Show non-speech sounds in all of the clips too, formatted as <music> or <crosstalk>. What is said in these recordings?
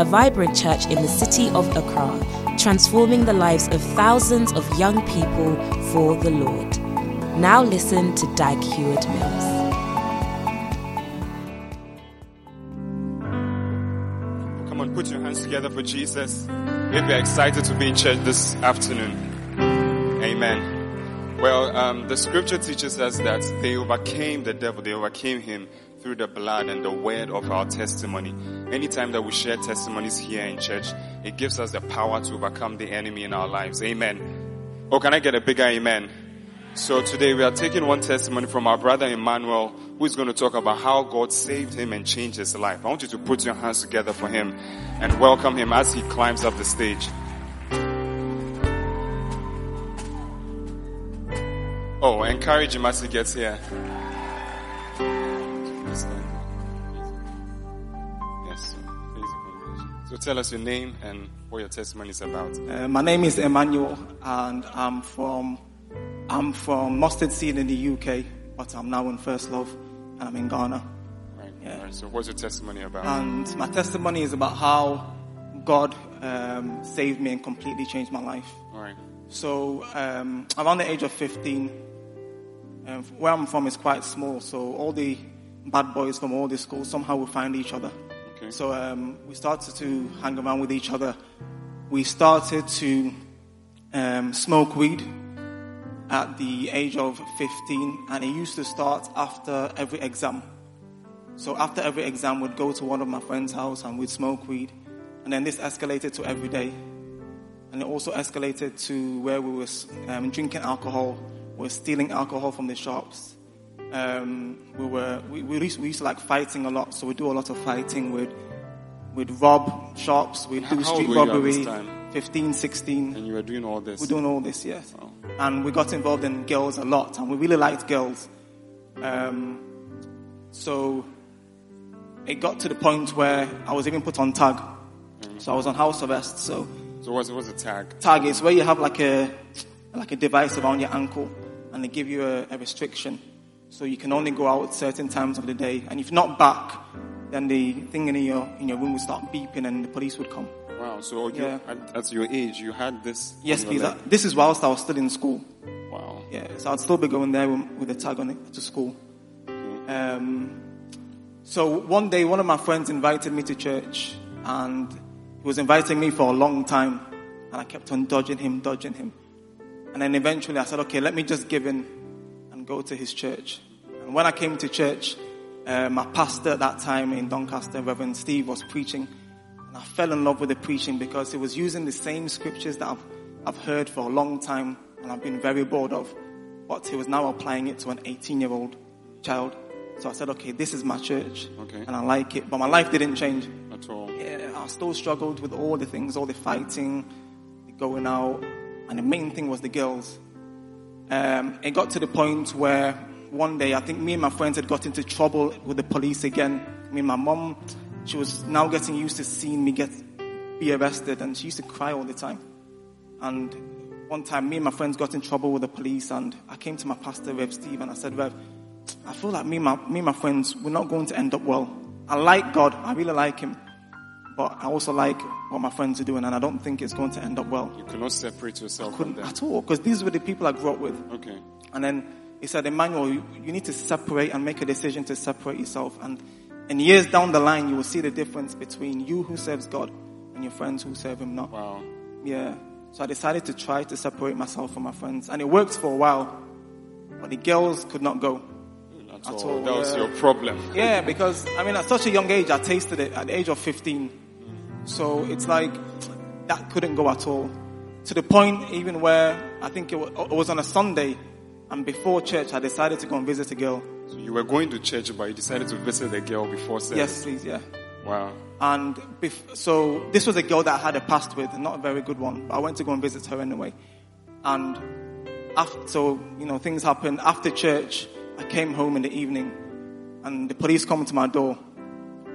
a vibrant church in the city of Accra, transforming the lives of thousands of young people for the Lord. Now listen to Dag Heward Mills. Come on, put your hands together for Jesus. If you're excited to be in church this afternoon. Amen. Well, um, the scripture teaches us that they overcame the devil, they overcame him through the blood and the word of our testimony. Anytime that we share testimonies here in church, it gives us the power to overcome the enemy in our lives. Amen. Oh, can I get a bigger amen? So today we are taking one testimony from our brother Emmanuel who is going to talk about how God saved him and changed his life. I want you to put your hands together for him and welcome him as he climbs up the stage. Oh, encourage him as he gets here. Yes, sir. So tell us your name and what your testimony is about. Uh, my name is Emmanuel, and I'm from I'm from Mustard Seed in the UK, but I'm now in First Love, and I'm in Ghana. Right. Yeah. Right. So what's your testimony about? And my testimony is about how God um, saved me and completely changed my life. All right. So um, around the age of 15, um, where I'm from is quite small, so all the bad boys from all the schools somehow will find each other. Okay. So um, we started to hang around with each other. We started to um, smoke weed at the age of 15, and it used to start after every exam. So after every exam, we'd go to one of my friend's house and we'd smoke weed, and then this escalated to every day, and it also escalated to where we were um, drinking alcohol, we were stealing alcohol from the shops. Um, we were we, we, used, we used to like fighting a lot, so we do a lot of fighting. We'd we'd rob shops, we'd do How street were you at robbery. this time? 15, 16. And you were doing all this. We're doing all this, yes. Wow. And we got involved in girls a lot, and we really liked girls. Um, so it got to the point where I was even put on tag. So I was on house arrest. So So what's what's the tag? tag is where you have like a like a device around your ankle, and they give you a, a restriction. So you can only go out certain times of the day, and if not back, then the thing in your in your room would start beeping, and the police would come. Wow. So you, Yeah. at, at your age, you had this. Yes, please. This is whilst I was still in school. Wow. Yeah, so I'd still be going there with, with a tag on it to school. Um, so one day, one of my friends invited me to church, and he was inviting me for a long time, and I kept on dodging him, dodging him, and then eventually I said, "Okay, let me just give in go to his church." And when I came to church, uh, my pastor at that time in Doncaster, Reverend Steve, was preaching, and I fell in love with the preaching because he was using the same scriptures that I've, I've heard for a long time and I've been very bored of. But he was now applying it to an 18 year old child. So I said, okay, this is my church. Okay. And I like it. But my life didn't change. At all. Yeah, I still struggled with all the things, all the fighting, the going out. And the main thing was the girls. Um, it got to the point where one day, I think me and my friends had got into trouble with the police again. Me and my mom, she was now getting used to seeing me get be arrested, and she used to cry all the time. And one time, me and my friends got in trouble with the police, and I came to my pastor, Rev Steve, and I said, Rev, I feel like me and my, me and my friends, we're not going to end up well. I like God, I really like Him, but I also like what my friends are doing, and I don't think it's going to end up well. You cannot separate yourself from Couldn't them. at all, because these were the people I grew up with. Okay. And then he said, Emmanuel, you, you need to separate and make a decision to separate yourself. And in years down the line, you will see the difference between you who serves God and your friends who serve Him not. Wow. Yeah. So I decided to try to separate myself from my friends. And it worked for a while. But the girls could not go. At, At all. all, That was yeah. your problem. Yeah, because, I mean, at such a young age, I tasted it at the age of 15. So it's like, that couldn't go at all. To the point even where I think it was on a Sunday, and before church, I decided to go and visit a girl. So you were going to church, but you decided to visit the girl before service. Yes, please, yeah. Wow. And bef- so this was a girl that I had a past with, not a very good one, but I went to go and visit her anyway. And after, so, you know, things happened. After church, I came home in the evening and the police come to my door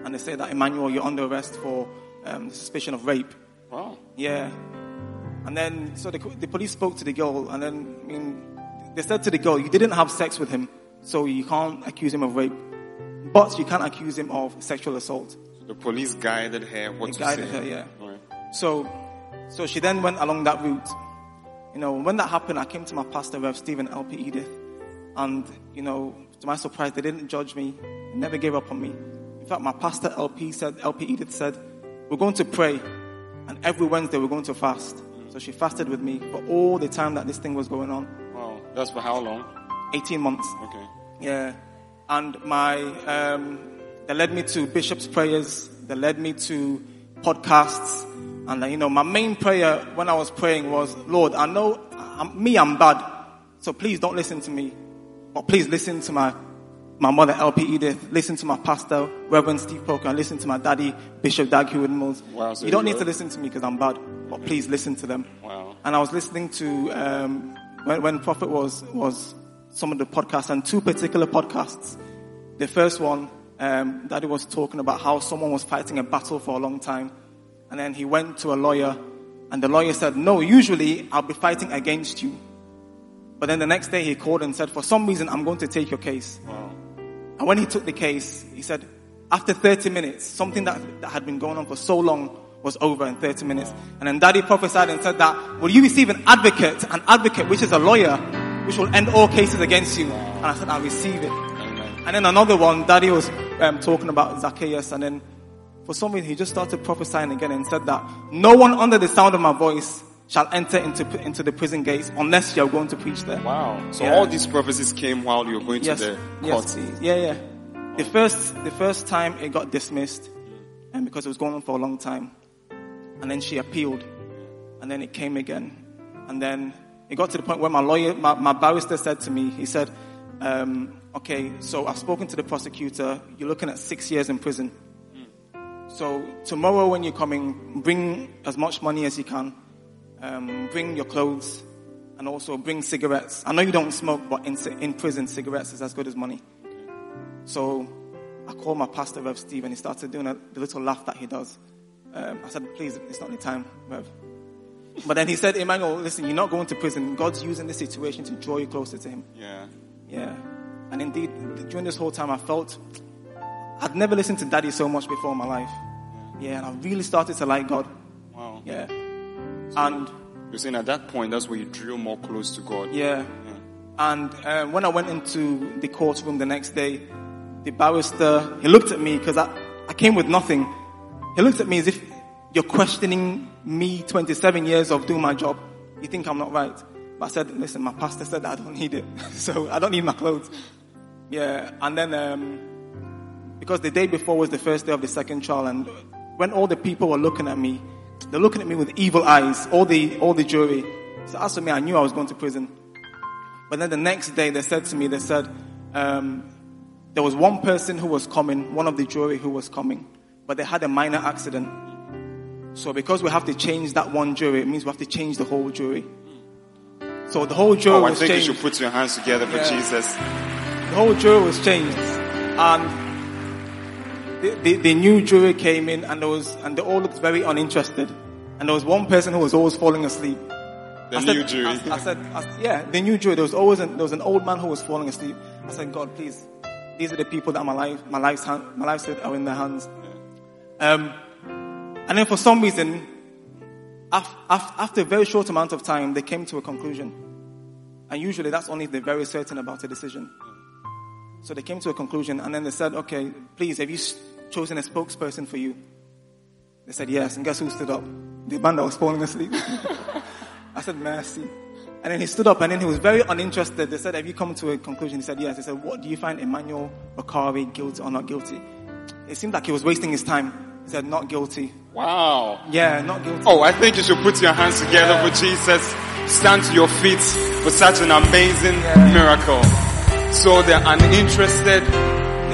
and they say that, Emmanuel, you're under arrest for um, suspicion of rape. Wow. Yeah. And then, so the, the police spoke to the girl, and then, I mean, they said to the girl, you didn't have sex with him, so you can't accuse him of rape. But you can't accuse him of sexual assault. The police guided her what They to guided say. her, yeah. Right. So, so she then went along that route. You know, when that happened, I came to my pastor, Rev Stephen LP Edith, and you know, to my surprise, they didn't judge me, they never gave up on me. In fact, my pastor LP said, LP Edith said, we're going to pray, and every Wednesday we're going to fast. So she fasted with me for all the time that this thing was going on, Wow. That's for how long? 18 months. Okay. Yeah. And my, um, they led me to bishop's prayers. They led me to podcasts. And, you know, my main prayer when I was praying was, Lord, I know I'm, me, I'm bad. So please don't listen to me. But please listen to my, my mother, LP Edith. Listen to my pastor, Reverend Steve Poker. And listen to my daddy, Bishop Dag Heward Mills. Wow, so you don't you need to listen to me because I'm bad. But please listen to them. Wow. And I was listening to um, when, when Prophet was was some of the podcasts and two particular podcasts. The first one, um, Daddy was talking about how someone was fighting a battle for a long time, and then he went to a lawyer, and the lawyer said, "No, usually I'll be fighting against you." But then the next day he called and said, "For some reason, I'm going to take your case." Wow. And when he took the case, he said, after 30 minutes, something that, that had been going on for so long was over in 30 minutes. And then daddy prophesied and said that, will you receive an advocate, an advocate which is a lawyer, which will end all cases against you? And I said, I'll receive it. Amen. And then another one, daddy was um, talking about Zacchaeus and then for some reason he just started prophesying again and said that no one under the sound of my voice shall enter into, into the prison gates unless you're going to preach there. Wow. So Yeah. all these prophecies came while you were going Yes, to the court. yes, yeah, yeah. The first, the first time it got dismissed, and because it was going on for a long time, and then she appealed, and then it came again, and then it got to the point where my lawyer, my, my barrister said to me, he said, um, "Okay, so I've spoken to the prosecutor. You're looking at six years in prison. So tomorrow when you're coming, bring as much money as you can. Um, bring your clothes, and also bring cigarettes. I know you don't smoke, but in, in prison, cigarettes is as good as money." So I called my pastor, Rev Steve, and he started doing a, the little laugh that he does. Um, I said, please, it's not the time, Rev. But then he said, Emmanuel, listen, you're not going to prison. God's using this situation to draw you closer to him. Yeah. Yeah. And indeed, during this whole time, I felt I'd never listened to daddy so much before in my life. Yeah, and I really started to like God. Wow. Yeah. And You're saying at that point, that's where you drew more close to God. Yeah. And um, when I went into the courtroom the next day, the barrister, he looked at me because I, I came with nothing. He looked at me as if you're questioning me 27 years of doing my job. You think I'm not right. But I said, listen, my pastor said I don't need it. <laughs> so I don't need my clothes. Yeah. And then, um, because the day before was the first day of the second trial and when all the people were looking at me, they're looking at me with evil eyes, all the, all the jury. So as for me, I knew I was going to prison. But then the next day they said to me, they said, um, there was one person who was coming, one of the jury who was coming, but they had a minor accident. So because we have to change that one jury, it means we have to change the whole jury. So the whole jury Oh, I was think changed. you should put your hands together for Yeah. Jesus. The whole jury was changed. And the, new jury came in and there was, and they all looked very uninterested. And there was one person who was always falling asleep. The I said, new jury. I, I said, I yeah, the new jury. There was always an, there was an old man who was falling asleep. I said, God, please, these are the people that my life, my life's hand, my life's are in their hands. Um, and then for some reason, af, af, after a very short amount of time, they came to a conclusion. And usually that's only if they're very certain about a decision. So they came to a conclusion and then they said, okay, please, have you chosen a spokesperson for you? They said yes. And guess who stood up? The man that was falling asleep. <laughs> I said, mercy. And then he stood up and then he was very uninterested. They said, have you come to a conclusion? He said, yes. They said, what do you find Emmanuel Bakari guilty or not guilty? It seemed like he was wasting his time. He said, not guilty. Wow. Yeah, not guilty. Oh, I think you should put your hands together for Jesus. Stand to your feet for such an amazing miracle. So the uninterested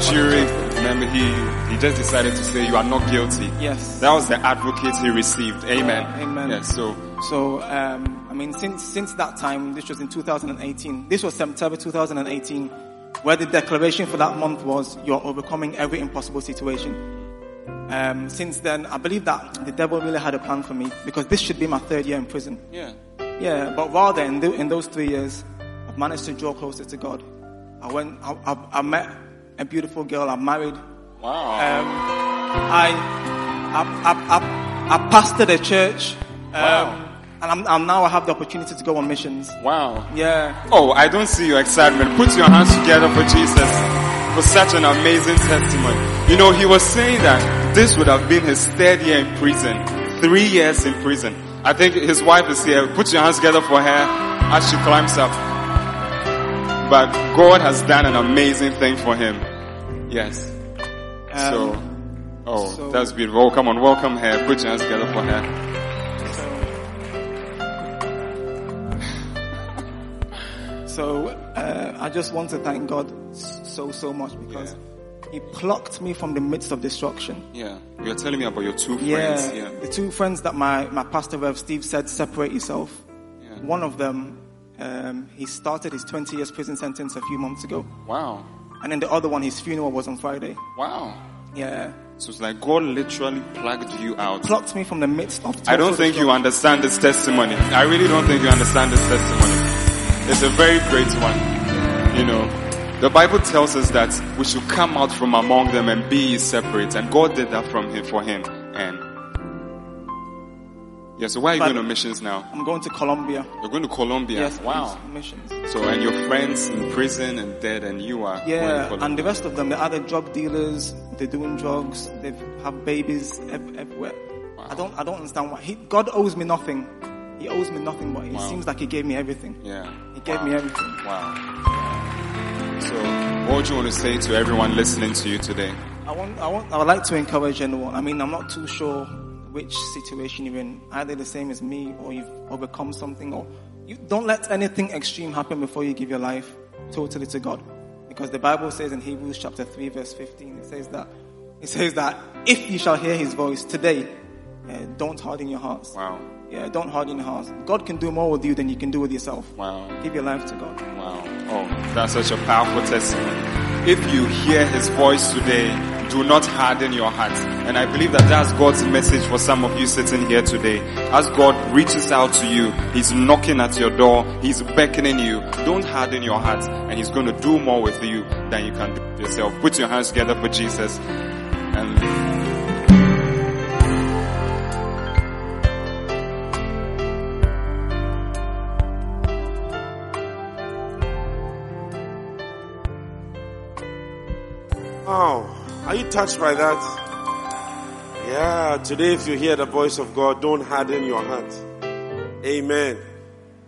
jury, remember he, he just decided to say you are not guilty. Yes. That was the advocate he received. Amen. Amen. Yes, so So, um, I mean, since, since that time, this was in 2018, this was September 2018, where the declaration for that month was, you're overcoming every impossible situation. Um, since then, I believe that the devil really had a plan for me because this should be my third year in prison. Yeah. Yeah, but rather in, the, in those three years, I've managed to draw closer to God. I went, I, I, I met a beautiful girl. I'm married. Wow. Um, I, I, I, I, I pastored a church. Um, Wow. And I'm, I'm now I have the opportunity to go on missions. wow. Yeah. Oh, I don't see your excitement. Put your hands together for Jesus for such an amazing testimony. You know, he was saying that this would have been his third year in prison, three years in prison. I think his wife is here. Put your hands together for her as she climbs up. But God has done an amazing thing for him. Yes. so, Um, oh, so- that's beautiful. Oh, come on, welcome her. Put your hands together for her. So <sighs> uh, I just want to thank God so so much because He plucked me from the midst of destruction. Yeah. You're telling me about your two Yeah, friends. Yeah. the two friends that my my pastor Rev Steve said separate yourself. Yeah. One of them, um, he started his 20 years prison sentence a few months ago, Wow. and then the other one, his funeral was on Friday. Wow. Yeah, So it's like God literally plugged you out. plucked me from the midst of. I don't think you understand this testimony. I really don't think you understand this testimony. It's a very great one. You know, the Bible tells us that we should come out from among them and be separate. And God did that from him, for him. And yeah, so where are you But- going on missions now? I'm going to Colombia. You're going to Colombia. Yes, Wow. missions. So, and your friends in prison and dead and you are going to Yeah, and the rest of them, they're either drug dealers, they're doing drugs, they have babies ev- everywhere. I don't, I don't understand why. He, God owes me nothing. He owes me nothing, but it Wow. seems like He gave me everything. Yeah. He gave Wow. me everything. Wow. So, what would you want to say to everyone listening to you today? I want, I want, I would like to encourage anyone. I mean, I'm not too sure which situation you're in. Either the same as me, or you've overcome something, or you don't let anything extreme happen before you give your life totally to God, because the Bible says in Hebrews chapter three, verse 15, it says that it says that if you shall hear His voice today, uh, don't harden your hearts. Wow. Yeah, don't harden your hearts. God can do more with you than you can do with yourself. Wow. Give your life to God. Wow. Oh, that's such a powerful testimony. If you hear his voice today, do not harden your heart. And I believe that that's God's message for some of you sitting here today. As God reaches out to you, He's knocking at your door, He's beckoning you. Don't harden your heart and He's going to do more with you than you can do yourself. Put your hands together for Jesus and you touched by that? Yeah, today if you hear the voice of God, don't harden your heart. Amen.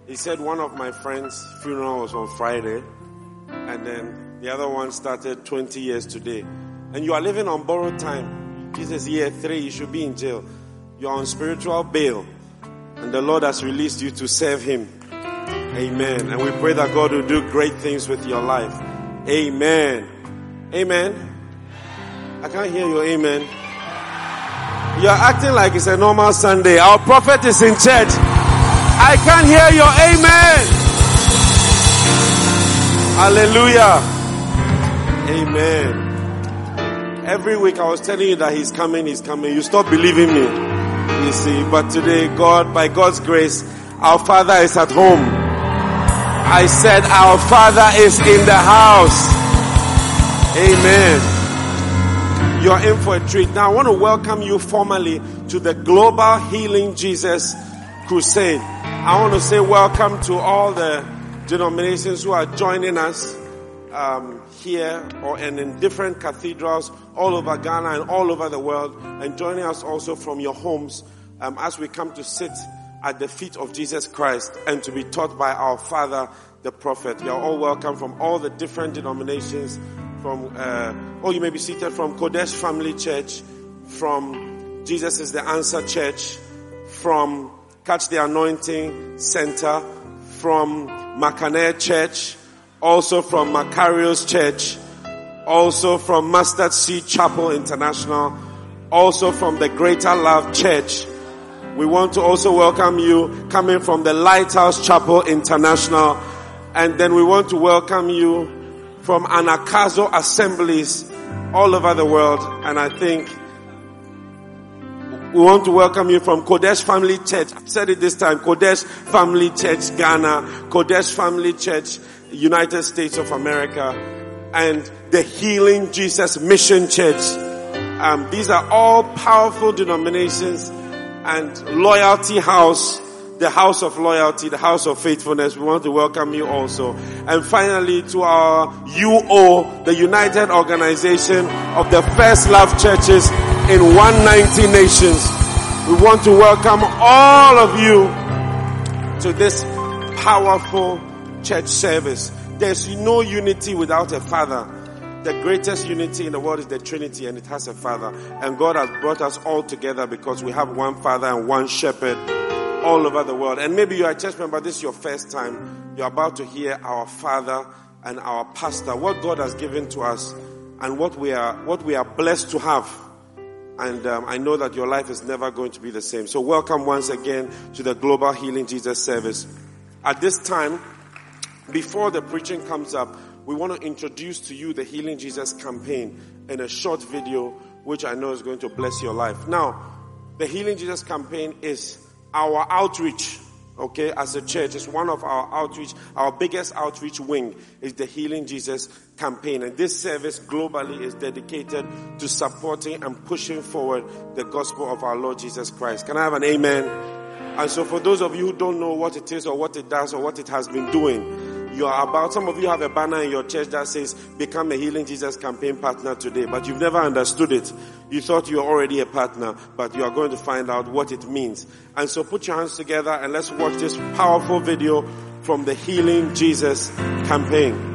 He said one of my friends' funeral was on Friday, and then the other one started 20 years today. And you are living on borrowed time. Jesus, year three, you should be in jail. You are on spiritual bail, and the Lord has released you to serve Him. Amen. And we pray that God will do great things with your life. Amen. Amen. I can't hear you. Amen. You're acting like it's a normal Sunday. Our prophet is in church. I can't hear your amen. Hallelujah. Amen. Every week I was telling you that he's coming, he's coming. You stop believing me. You see, but today God, by God's grace, our father is at home. I said our father is in the house. Amen. You're in for a treat. Now I want to welcome you formally to the Global Healing Jesus Crusade. I want to say welcome to all the denominations who are joining us um, here or and in different cathedrals all over Ghana and all over the world, and joining us also from your homes um, as we come to sit at the feet of Jesus Christ and to be taught by our Father, the Prophet. You are all welcome from all the different denominations. From uh, oh, you may be seated from Qodesh Family Church, from Jesus is the Answer Church, from Catch the Anointing Center, from Makane Church, also from Macarius Church, also from Mustard Seed Chapel International, also from the Greater Love Church, We want to also welcome you coming from the Lighthouse Chapel International. And then we want to welcome you from Anagkazo assemblies all over the world. And I think we want to welcome you from Qodesh Family Church. I've said it this time. Qodesh Family Church, Ghana. Qodesh Family Church, United States of America. And the Healing Jesus Mission Church. Um, these are all powerful denominations and Loyalty House, the house of loyalty, the house of faithfulness. We want to welcome you also. And finally to our UO, the United Organization of the First Love Churches in 190 nations. We want to welcome all of you to this powerful church service. There's no unity without a father. The greatest unity in the world is the Trinity and it has a father. And God has brought us all together because we have one father and one shepherd all over the world. And maybe you're a church member, this is your first time. You're about to hear our father and our pastor, what God has given to us and what we are, what we are blessed to have. And um, I know that your life is never going to be the same. So welcome once again to the Global Healing Jesus service. At this time, before the preaching comes up, we want to introduce to you the Healing Jesus campaign in a short video, which I know is going to bless your life. Now, the Healing Jesus campaign is our outreach okay, as a church. It's one of our outreach, our biggest outreach wing is the Healing Jesus campaign. And this service globally is dedicated to supporting and pushing forward the gospel of our Lord Jesus Christ. Can I have an amen? And so for those of you who don't know what it is or what it does or what it has been doing, you are about, some of you have a banner in your church that says, become a Healing Jesus campaign partner today, but you've never understood it. You thought you were already a partner, but you are going to find out what it means. And so put your hands together and let's watch this powerful video from the Healing Jesus campaign.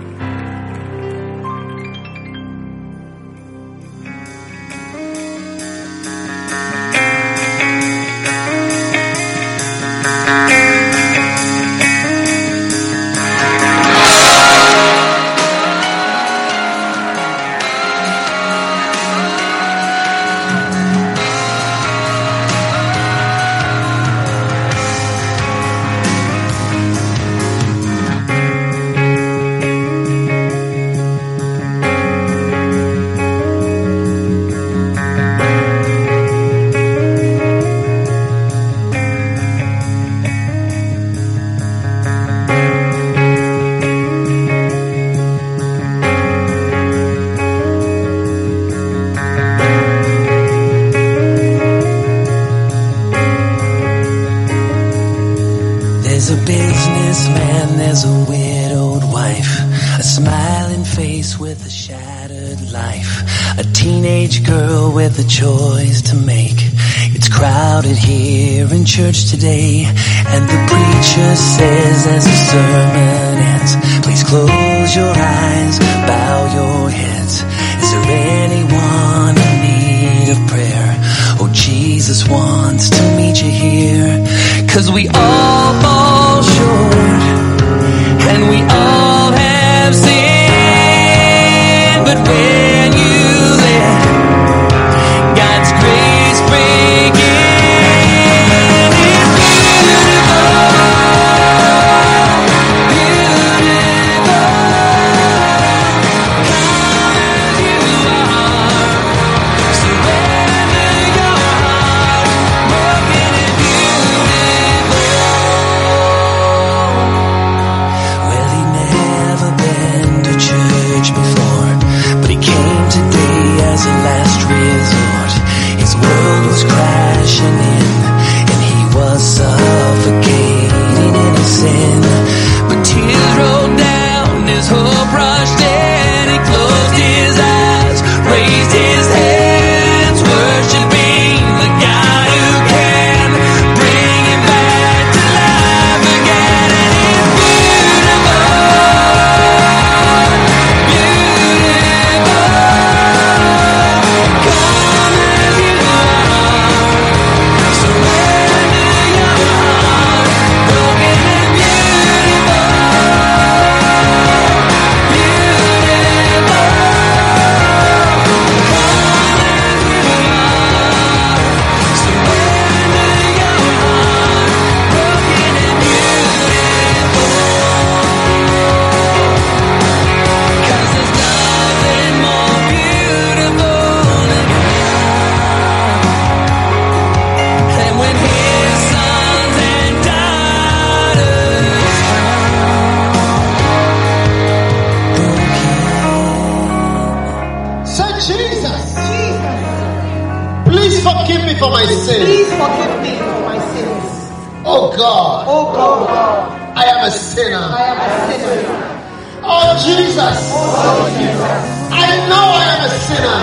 I know I am a sinner.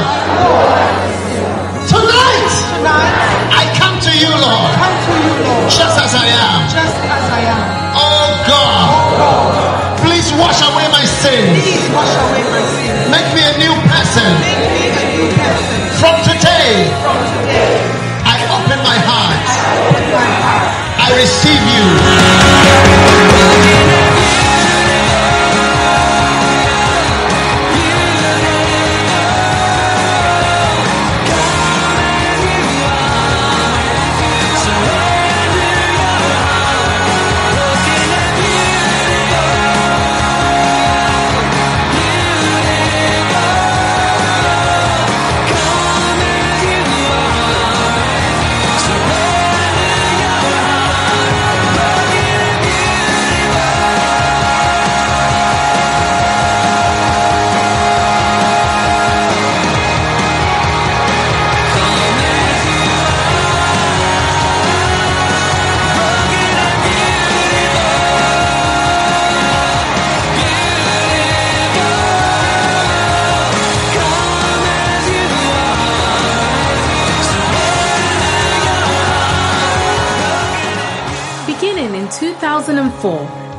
Tonight, Tonight, I come to you, Lord, come to you, Lord, just as I am. just as I am. Oh, oh God, please wash away my sins. Please wash away my sins. Make me a new person. Make me a new person. From today, From today, I open my heart. open my heart. I receive you.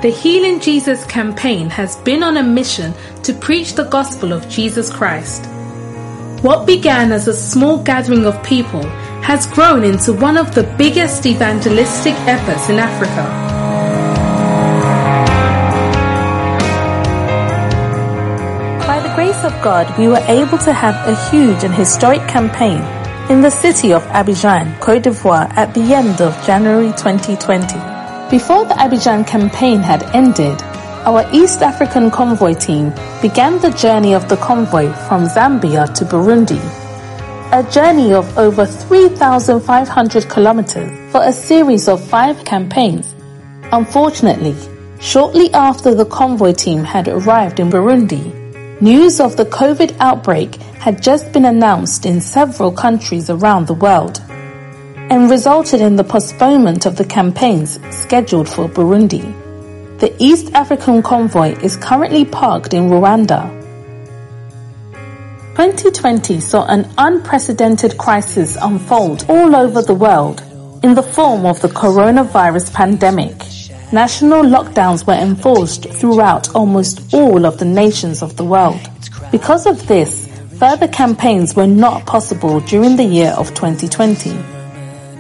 The Healing Jesus campaign has been on a mission to preach the gospel of Jesus Christ. What began as a small gathering of people has grown into one of the biggest evangelistic efforts in Africa. By the grace of God, we were able to have a huge and historic campaign in the city of Abidjan, Cote d'Ivoire at the end of January 2020. Before the Abidjan campaign had ended, our East African convoy team began the journey of the convoy from Zambia to Burundi. A journey of over 3,500 kilometers for a series of five campaigns. Unfortunately, shortly after the convoy team had arrived in Burundi, news of the COVID outbreak had just been announced in several countries around the world and resulted in the postponement of the campaigns scheduled for Burundi. The East African convoy is currently parked in Rwanda. 2020 saw an unprecedented crisis unfold all over the world in the form of the coronavirus pandemic. National lockdowns were enforced throughout almost all of the nations of the world. Because of this, further campaigns were not possible during the year of 2020.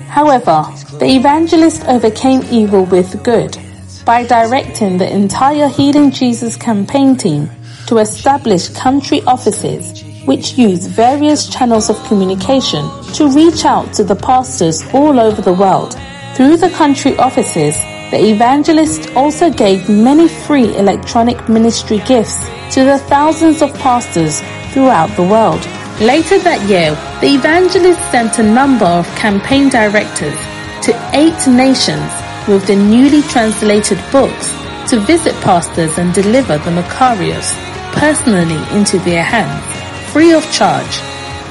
However, the evangelist overcame evil with good by directing the entire Healing Jesus campaign team to establish country offices which use various channels of communication to reach out to the pastors all over the world. Through the country offices, the evangelist also gave many free electronic ministry gifts to the thousands of pastors throughout the world. Later that year, the evangelist sent a number of campaign directors to eight nations with the newly translated books to visit pastors and deliver the Macarios personally into their hands, free of charge.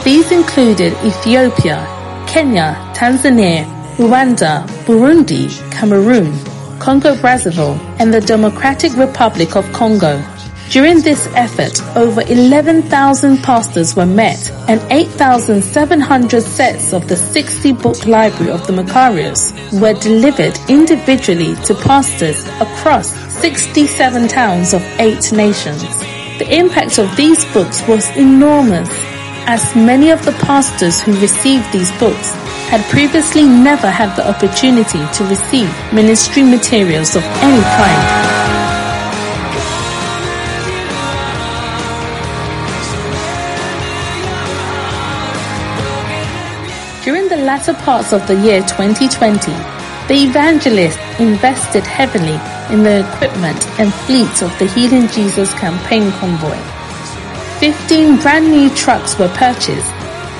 These included Ethiopia, Kenya, Tanzania, Rwanda, Burundi, Cameroon, Congo Brazzaville, and the Democratic Republic of Congo. During this effort, over 11,000 pastors were met and 8,700 sets of the 60 book library of the Macarios were delivered individually to pastors across 67 towns of eight nations. The impact of these books was enormous as many of the pastors who received these books had previously never had the opportunity to receive ministry materials of any kind. Latter parts of the year 2020, the evangelist invested heavily in the equipment and fleet of the Healing Jesus campaign convoy. 15 brand new trucks were purchased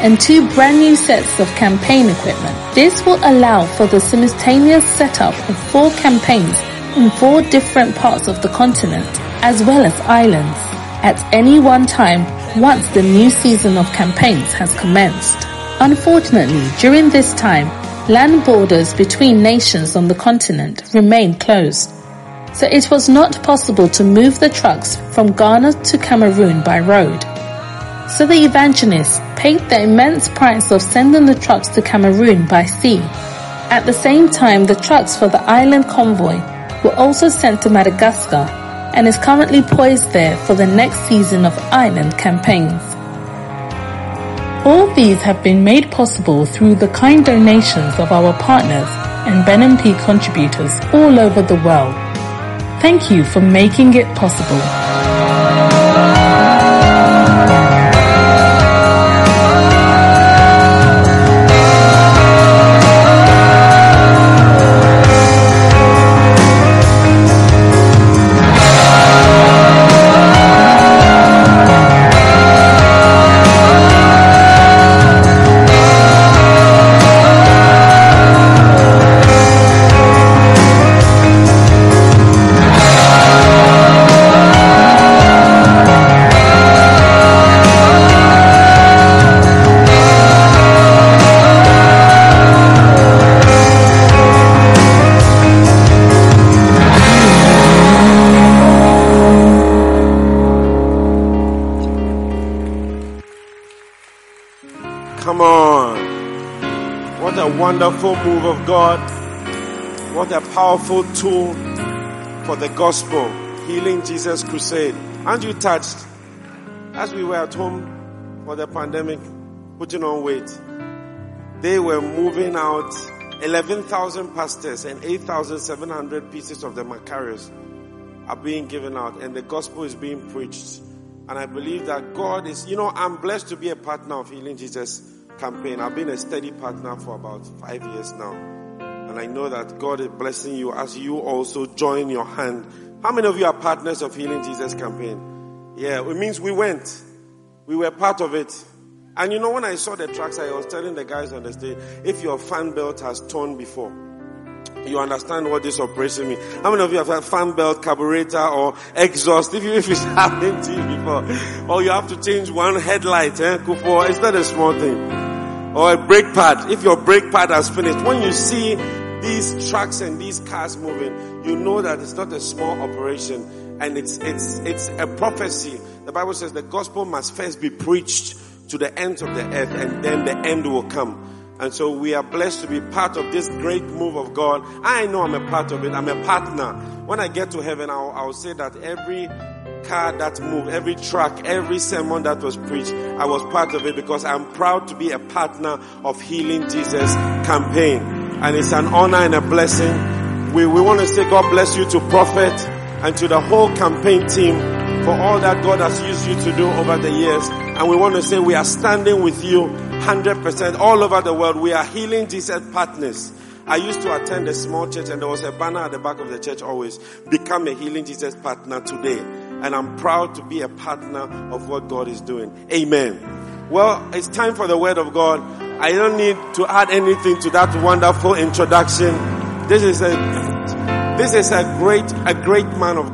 and two brand new sets of campaign equipment. This will allow for the simultaneous setup of four campaigns in four different parts of the continent, as well as islands, at any one time once the new season of campaigns has commenced. Unfortunately, during this time, land borders between nations on the continent remained closed, so it was not possible to move the trucks from Ghana to Cameroon by road. So the evangelists paid the immense price of sending the trucks to Cameroon by sea. At the same time, the trucks for the island convoy were also sent to Madagascar and is currently poised there for the next season of island campaigns. All these have been made possible through the kind donations of our partners and BenMP contributors all over the world. Thank you for making it possible. A wonderful move of God. What a powerful tool for the gospel. Healing Jesus Crusade. Aren't you touched? As we were at home for the pandemic, putting on weight, they were moving out 11,000 pastors and 8,700 pieces of the Macarius are being given out and the gospel is being preached. And I believe that God is, you know, I'm blessed to be a partner of Healing Jesus campaign. I've been a steady partner for about five years now. And I know that God is blessing you as you also join your hand. How many of you are partners of Healing Jesus campaign? Yeah, it means we went. We were part of it. And you know, when I saw the tracks, I was telling the guys on the stage, if your fan belt has torn before, you understand what this operation means. How many of you have had fan belt, carburetor, or exhaust? If you if it's <laughs> happened to you before, or you have to change one headlight, eh, Kupo, it's not a small thing. Or a brake pad. If your brake pad has finished, when you see these trucks and these cars moving, you know that it's not a small operation, and it's it's it's a prophecy. The Bible says the gospel must first be preached to the ends of the earth, and then the end will come. And so we are blessed to be part of this great move of God. I know I'm a part of it. I'm a partner. When I get to heaven, I'll, I'll say that every car that moved, every truck, every sermon that was preached, I was part of it because I'm proud to be a partner of Healing Jesus campaign. And it's an honor and a blessing. We, we want to say God bless you to Prophet and to the whole campaign team for all that God has used you to do over the years. And we want to say we are standing with you 100% all over the world. We are healing Jesus partners. I used to attend a small church and there was a banner at the back of the church always, become a healing Jesus partner today. And I'm proud to be a partner of what God is doing. Amen. Well, it's time for the word of God. I don't need to add anything to that wonderful introduction. This is a, this is a great, a great man of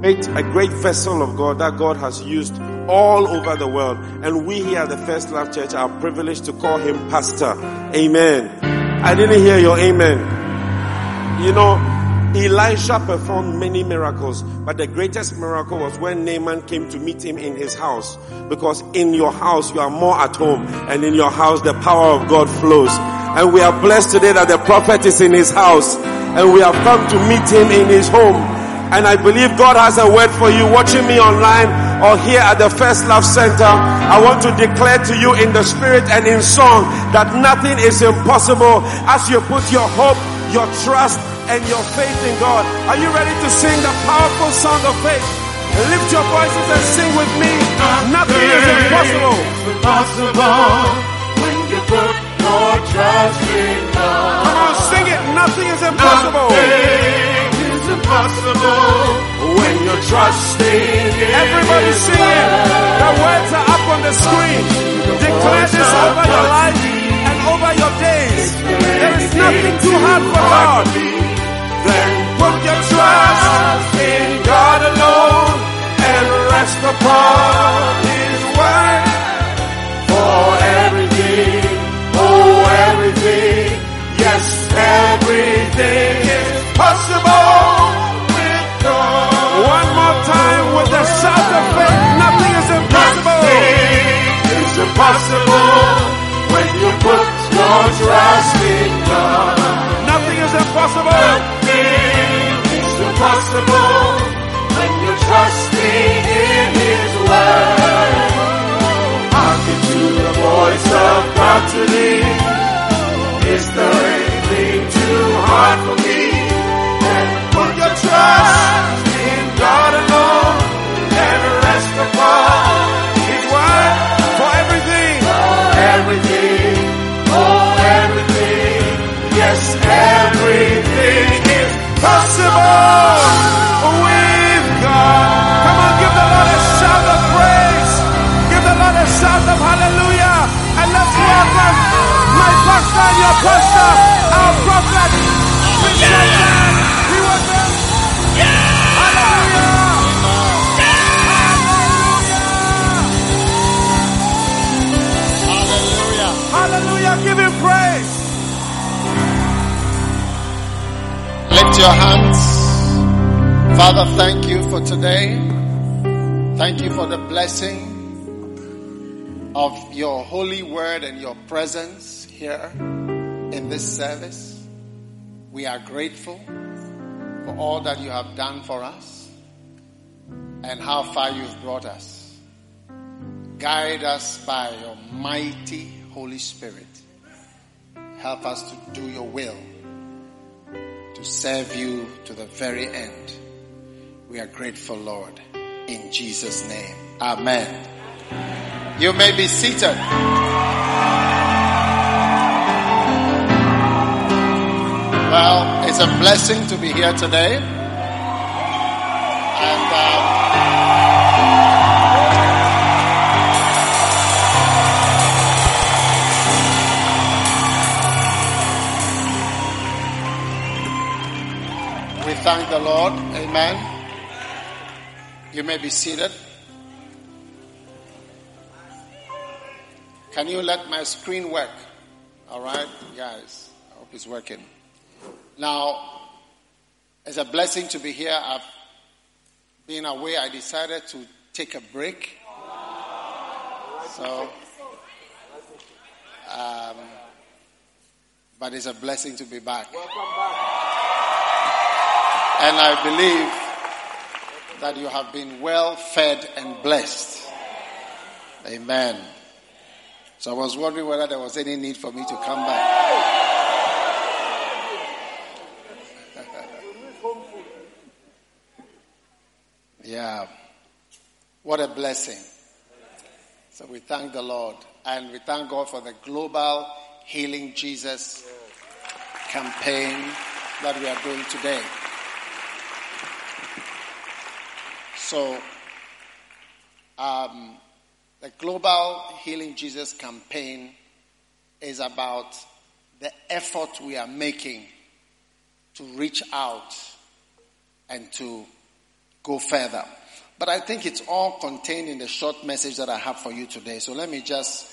great, a great vessel of God that God has used all over the world. And we here at the First Love Church are privileged to call him Pastor. Amen. I didn't hear your amen. You know, Elisha performed many miracles, but the greatest miracle was when Naaman came to meet him in his house. Because in your house you are more at home, and in your house the power of God flows. And we are blessed today that the prophet is in his house, and we have come to meet him in his home. And I believe God has a word for you watching me online or here at the First Love Center. I want to declare to you in the spirit and in song that nothing is impossible as you put your hope, your trust, and your faith in God. Are you ready to sing the powerful song of faith? Lift your voices and sing with me. Nothing is impossible. Impossible when you put your trust in God. Come on, sing it. Nothing is impossible. Nothing is impossible when you're trusting in Everybody sing it. The words are up on the screen. Declare this over your life and over your days. There is nothing too hard for God. Put your trust in God alone and rest upon His word for everything. Oh, everything. Yes, everything is possible. One more time with the of faith. Nothing is impossible. Nothing is impossible when you put your trust in God. Nothing is impossible. Nothing when you trust in His word. Hearken to the voice of God. Is there anything too hard for me? Put your trust in God alone and rest upon His word For everything. everything, oh everything, yes everything is Possible Lift your hands. Father, thank you for today. Thank you for the blessing of your holy word and your presence here in this service. We are grateful for all that you have done for us and how far you've brought us. Guide us by your mighty Holy Spirit. Help us to do your will serve you to the very end. We are grateful, Lord, in Jesus' name. Amen. You may be seated. Well, it's a blessing to be here today. Thank the Lord. Amen. You may be seated. Can you let my screen work? All right, guys. I hope it's working. Now, it's a blessing to be here. I've been away. I decided to take a break. So, um, but it's a blessing to be back. And I believe that you have been well fed and blessed. Amen. So I was wondering whether there was any need for me to come back. <laughs> yeah. What a blessing. So we thank the Lord and we thank God for the global healing Jesus campaign that we are doing today. So, um, the Global Healing Jesus campaign is about the effort we are making to reach out and to go further. But I think it's all contained in the short message that I have for you today. So let me just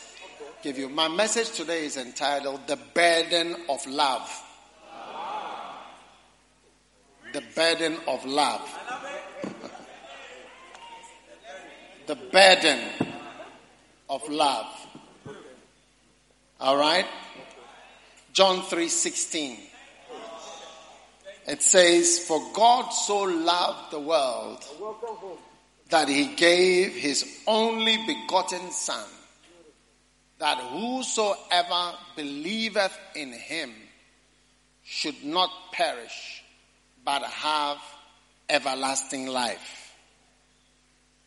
give you. My message today is entitled The Burden of Love. The Burden of Love. The burden of love. All right? John 3:16. It says, "For God so loved the world that he gave his only begotten son, that whosoever believeth in him should not perish, but have everlasting life."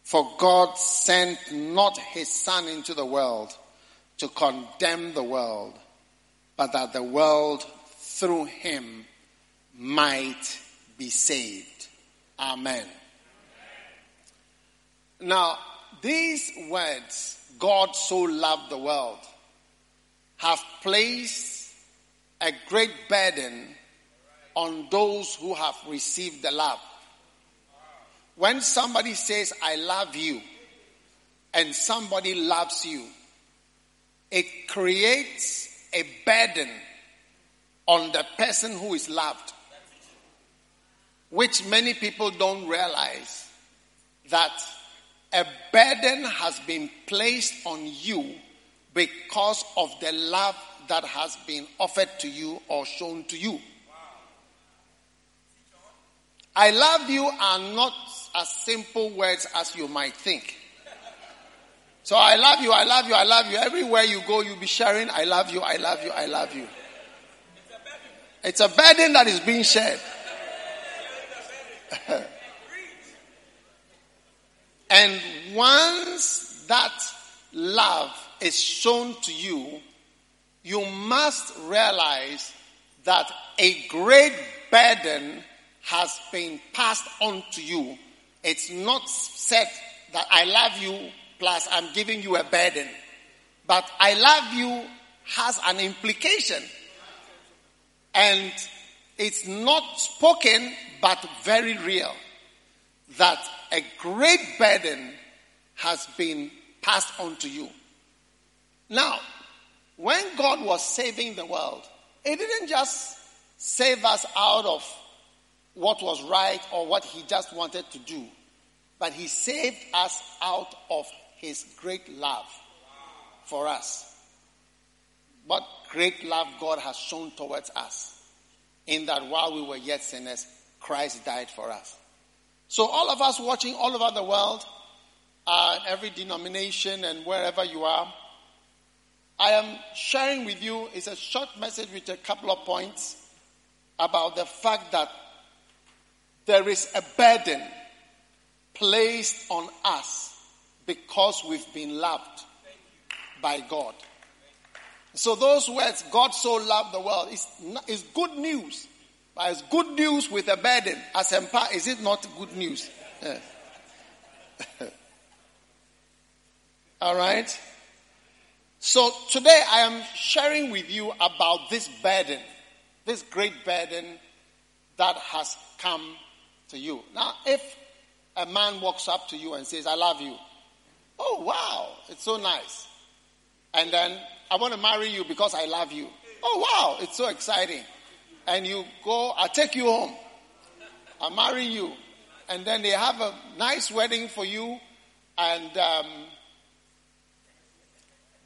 For God sent not his Son into the world to condemn the world, but that the world through him might be saved. Amen. Now, these words, God so loved the world, have placed a great burden on those who have received the love. When somebody says, I love you, and somebody loves you, it creates a burden on the person who is loved, which many people don't realize that a burden has been placed on you because of the love that has been offered to you or shown to you. I love you are not as simple words as you might think. So I love you, I love you, I love you. Everywhere you go, you'll be sharing, I love you, I love you, I love you. It's a burden that is being shared. <laughs> and once that love is shown to you, you must realize that a great burden has been passed on to you. It's not said that I love you plus I'm giving you a burden. But I love you has an implication. And it's not spoken, but very real. That a great burden has been passed on to you. Now, when God was saving the world, He didn't just save us out of what was right or what He just wanted to do, but He saved us out of His great love for us. What great love God has shown towards us, in that while we were yet sinners, Christ died for us. So, all of us watching all over the world, uh, every denomination and wherever you are, I am sharing with you is a short message with a couple of points about the fact that there is a burden placed on us because we've been loved by God. So those words, God so loved the world, is, is good news. But it's good news with a burden. As Empa, is it not good news? Yeah. <laughs> All right. So today I am sharing with you about this burden, this great burden that has come to you. Now, if a man walks up to you and says, I love you, oh wow, it's so nice. And then, I want to marry you because I love you. Oh wow, it's so exciting. And you go, I'll take you home. I'll marry you. And then they have a nice wedding for you and um,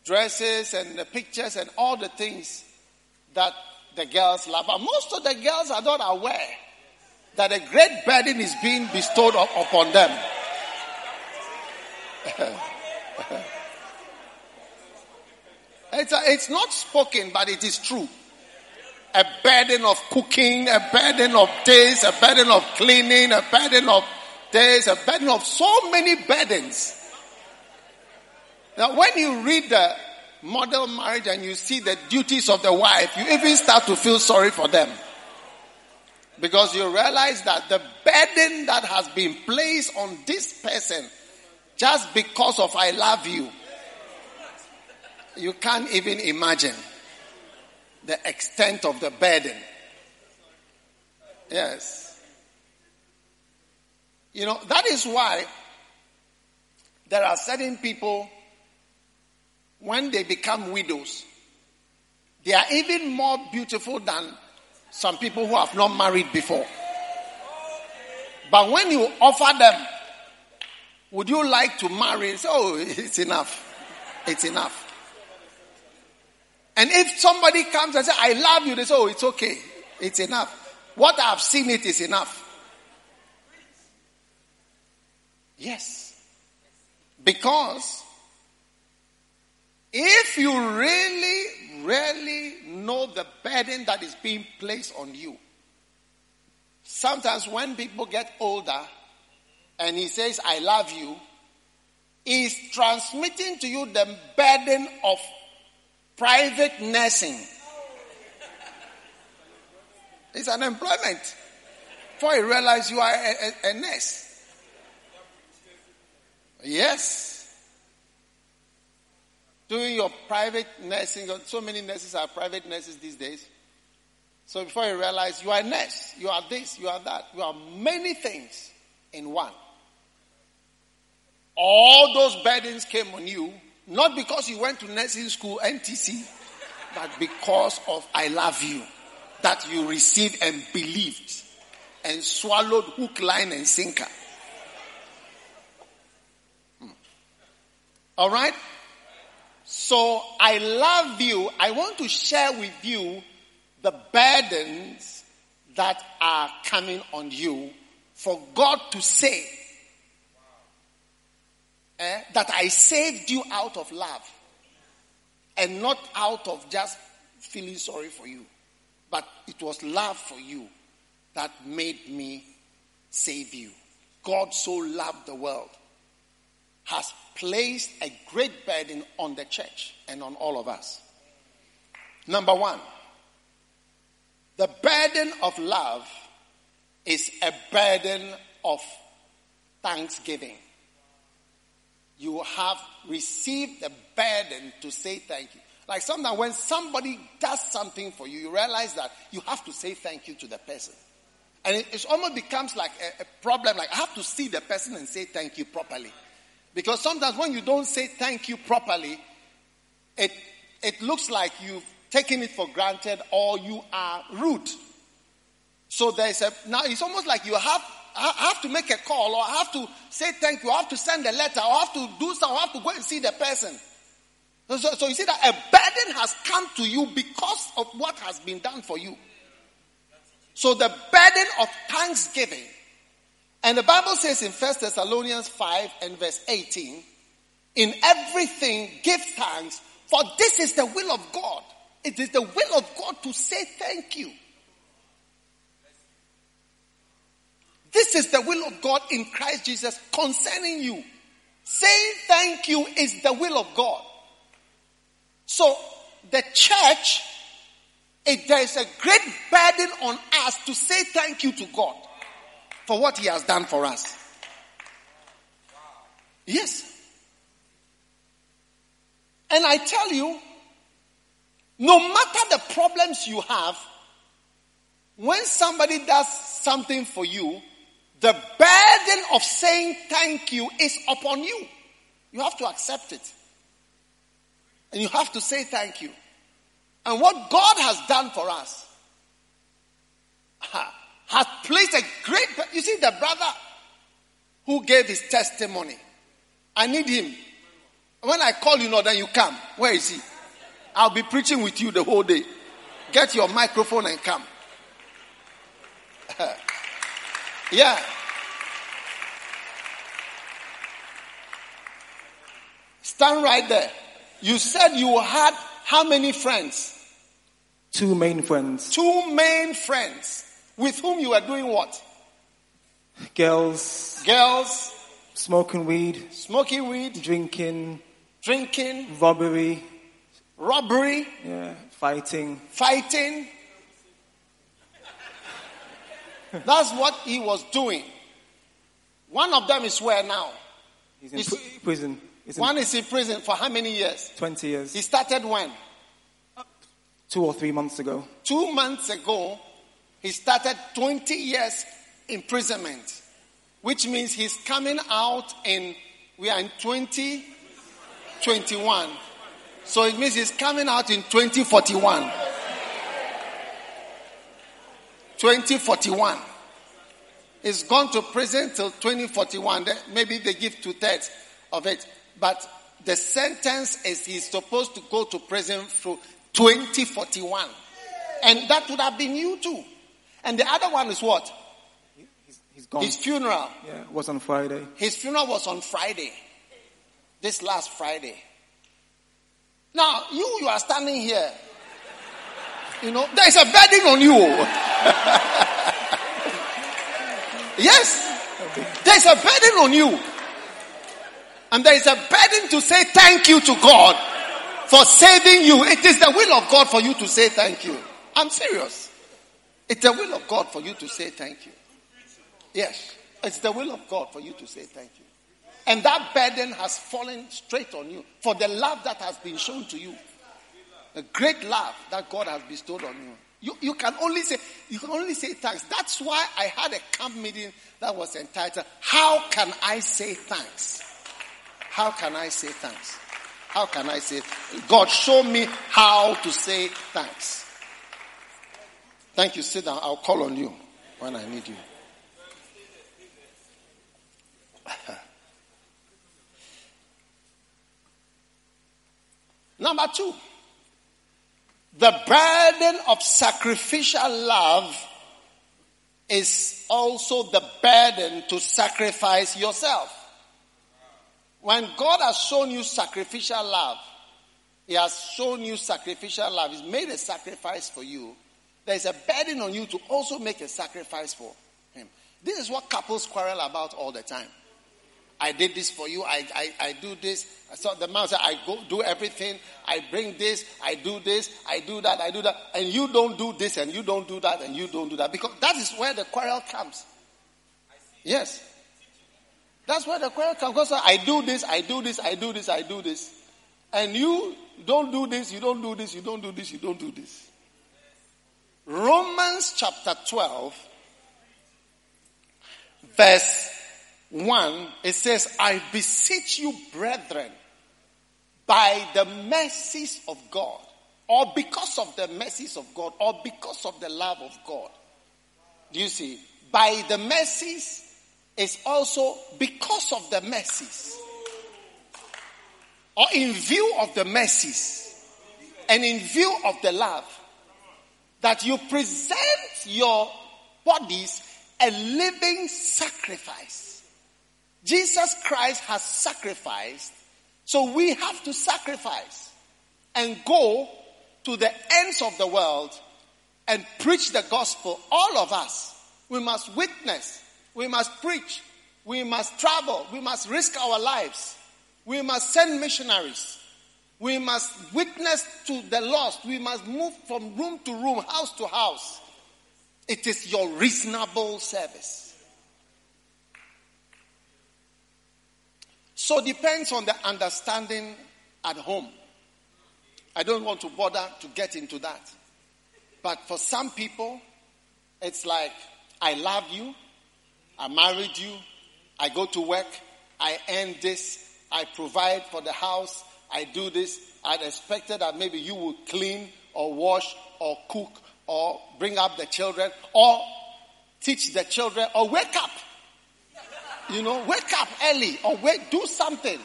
dresses and the pictures and all the things that the girls love. But most of the girls are not aware that a great burden is being bestowed up upon them. it's, a, it's not spoken, but it is true. A burden of cooking, a burden of days, a burden of cleaning, a burden of days, a burden of so many burdens. Now, when you read the model marriage and you see the duties of the wife, you even start to feel sorry for them. Because you realize that the burden that has been placed on this person just because of I love you, you can't even imagine the extent of the burden. Yes. You know, that is why there are certain people when they become widows, they are even more beautiful than some people who have not married before. But when you offer them, would you like to marry? So oh, it's enough. It's enough. And if somebody comes and says, I love you, they say, oh, it's okay. It's enough. What I've seen it is enough. Yes. Because if you really, really know the burden that is being placed on you, sometimes when people get older and he says, I love you, he's transmitting to you the burden of private nursing. It's an employment. Before you realize you are a, a, a nurse. Yes doing your private nursing. So many nurses are private nurses these days. So before you realize you are a nurse, you are this, you are that, you are many things in one. All those burdens came on you, not because you went to nursing school, NTC, but because of I love you, that you received and believed and swallowed hook, line, and sinker. Hmm. All right? So I love you. I want to share with you the burdens that are coming on you for God to say eh, that I saved you out of love and not out of just feeling sorry for you. But it was love for you that made me save you. God so loved the world, has placed a great burden on the church and on all of us. Number one, the burden of love is a burden of thanksgiving. You have received the burden to say thank you. Like sometimes when somebody does something for you, you realize that you have to say thank you to the person. And it, it almost becomes like a, a problem. Like I have to see the person and say thank you properly. Because sometimes when you don't say thank you properly, it, it looks like you've taken it for granted or you are rude. So there's a, now it's almost like you have, I have to make a call or I have to say thank you, I have to send a letter, or I have to do something, I have to go and see the person. So, so you see that a burden has come to you because of what has been done for you. So the burden of thanksgiving. And the Bible says in 1 Thessalonians 5 and verse 18, in everything give thanks, for this is the will of God. It is the will of God to say thank you. This is the will of God in Christ Jesus concerning you. Saying thank you is the will of God. So the church, it, there is a great burden on us to say thank you to God for what He has done for us. Yes. And I tell you, no matter the problems you have, when somebody does something for you, the burden of saying thank you is upon you. You have to accept it. And you have to say thank you. And what God has done for us <laughs> has placed a great, you see, the brother who gave his testimony. I need him. When I call you, know, then you come. Where is he? I'll be preaching with you the whole day. Get your microphone and come. <laughs> yeah. Stand right there. You said you had how many friends? Two main friends. Two main friends with whom you were doing what? Girls. Girls. Smoking weed. Smoking weed. Drinking. Drinking. Robbery. Robbery. Yeah. Fighting. Fighting. That's what he was doing. One of them is where now? He's in He's, prison. One is in prison for how many years? 20 years. He started when? Two or three months ago. Two months ago, he started 20 years imprisonment, which means he's coming out in, we are in 2021. So it means he's coming out in 2041. 2041. He's gone to prison till 2041. Maybe they give two thirds of it. But the sentence is he's supposed to go to prison for 2041. And that would have been you too. And the other one is what? He's, he's gone. His funeral. Yeah, was on Friday. His funeral was on Friday. This last Friday. Now, you, you are standing here. You know, there is a burden on you. <laughs> yes. There's a burden on you. And there is a burden to say thank you to God for saving you. It is the will of God for you to say thank you. I'm serious. It's the will of God for you to say thank you. Yes. It's the will of God for you to say thank you. And that burden has fallen straight on you for the love that has been shown to you. The great love that God has bestowed on you. You, you can only say you can only say thanks. That's why I had a camp meeting that was entitled How Can I Say Thanks? How can I say thanks? How can I say, God, show me how to say thanks. Thank you. Sit down. I'll call on you when I need you. <laughs> Number two, the burden of sacrificial love is also the burden to sacrifice yourself. When God has shown you sacrificial love, He has shown you sacrificial love, He's made a sacrifice for you. There's a burden on you to also make a sacrifice for Him. This is what couples quarrel about all the time. I did this for you. I, I, I do this. So the man said, I go do everything. I bring this. I do this. I do that. I do that. And you don't do this and you don't do that and you don't do that. Because that is where the quarrel comes. Yes. That's where the quarrel comes. Because I do this, I do this, I do this, I do this. And you don't do this, you don't do this, you don't do this, you don't do this. Romans chapter 12, verse 1, it says, I beseech you, brethren, by the mercies of God, or because of the mercies of God, or because of the love of God. Do you see? By the mercies is also because of the mercies, or in view of the mercies, and in view of the love, that you present your bodies a living sacrifice Jesus Christ has sacrificed, so we have to sacrifice and go to the ends of the world and preach the gospel. All of us, we must witness, we must preach, we must travel, we must risk our lives, we must send missionaries, we must witness to the lost, we must move from room to room, house to house. It is your reasonable service. So it depends on the understanding at home. I don't want to bother to get into that. But for some people, it's like, I love you, I married you, I go to work, I earn this, I provide for the house, I do this. I'd expected that maybe you would clean or wash or cook or bring up the children or teach the children or wake up. You know, wake up early or wake, do something.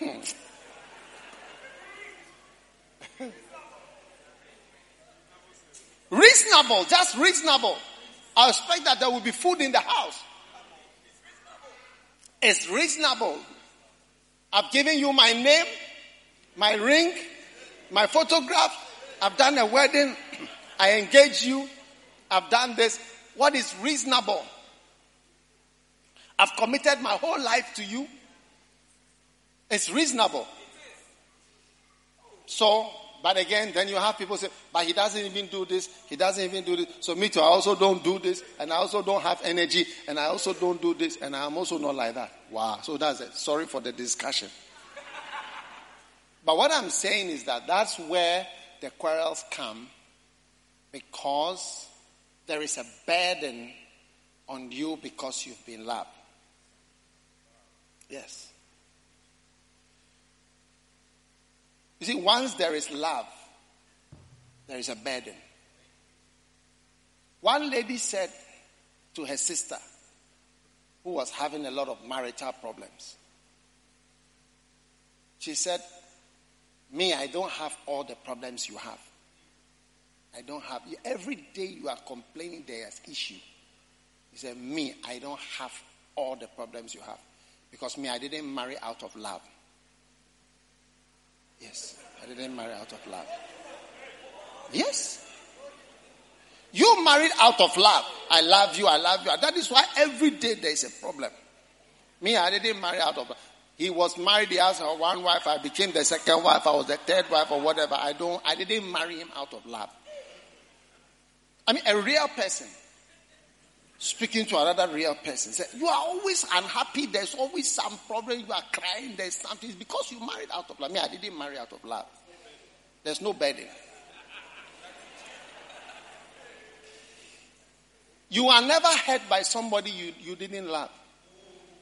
<laughs> reasonable, just reasonable. I expect that there will be food in the house. It's reasonable. I've given you my name, my ring, my photograph. I've done a wedding. <clears throat> I engage you. I've done this. What is reasonable? I've committed my whole life to you. It's reasonable. So, but again, then you have people say, but he doesn't even do this, he doesn't even do this. So me too, I also don't do this, and I also don't have energy, and I also don't do this, and I'm also not like that. Wow. So that's it. Sorry for the discussion. but what I'm saying is that that's where the quarrels come because there is a burden on you because you've been loved. Yes. You see, once there is love, there is a burden. One lady said to her sister, who was having a lot of marital problems, she said, Me, I don't have all the problems you have. I don't have. Every day you are complaining there's issue. He said, Me, I don't have all the problems you have. Because me, I didn't marry out of love. Yes, I didn't marry out of love. Yes. You married out of love. I love you, I love you. That is why every day there is a problem. Me, I didn't marry out of love. He was married, he has one wife, I became the second wife, I was the third wife or whatever. I don't I didn't marry him out of love. I mean a real person speaking to another real person. Say, you are always unhappy. There's always some problem. You are crying. There's something. It's because you married out of love. Me, I didn't marry out of love. There's no burden. You are never hurt by somebody you, you didn't love.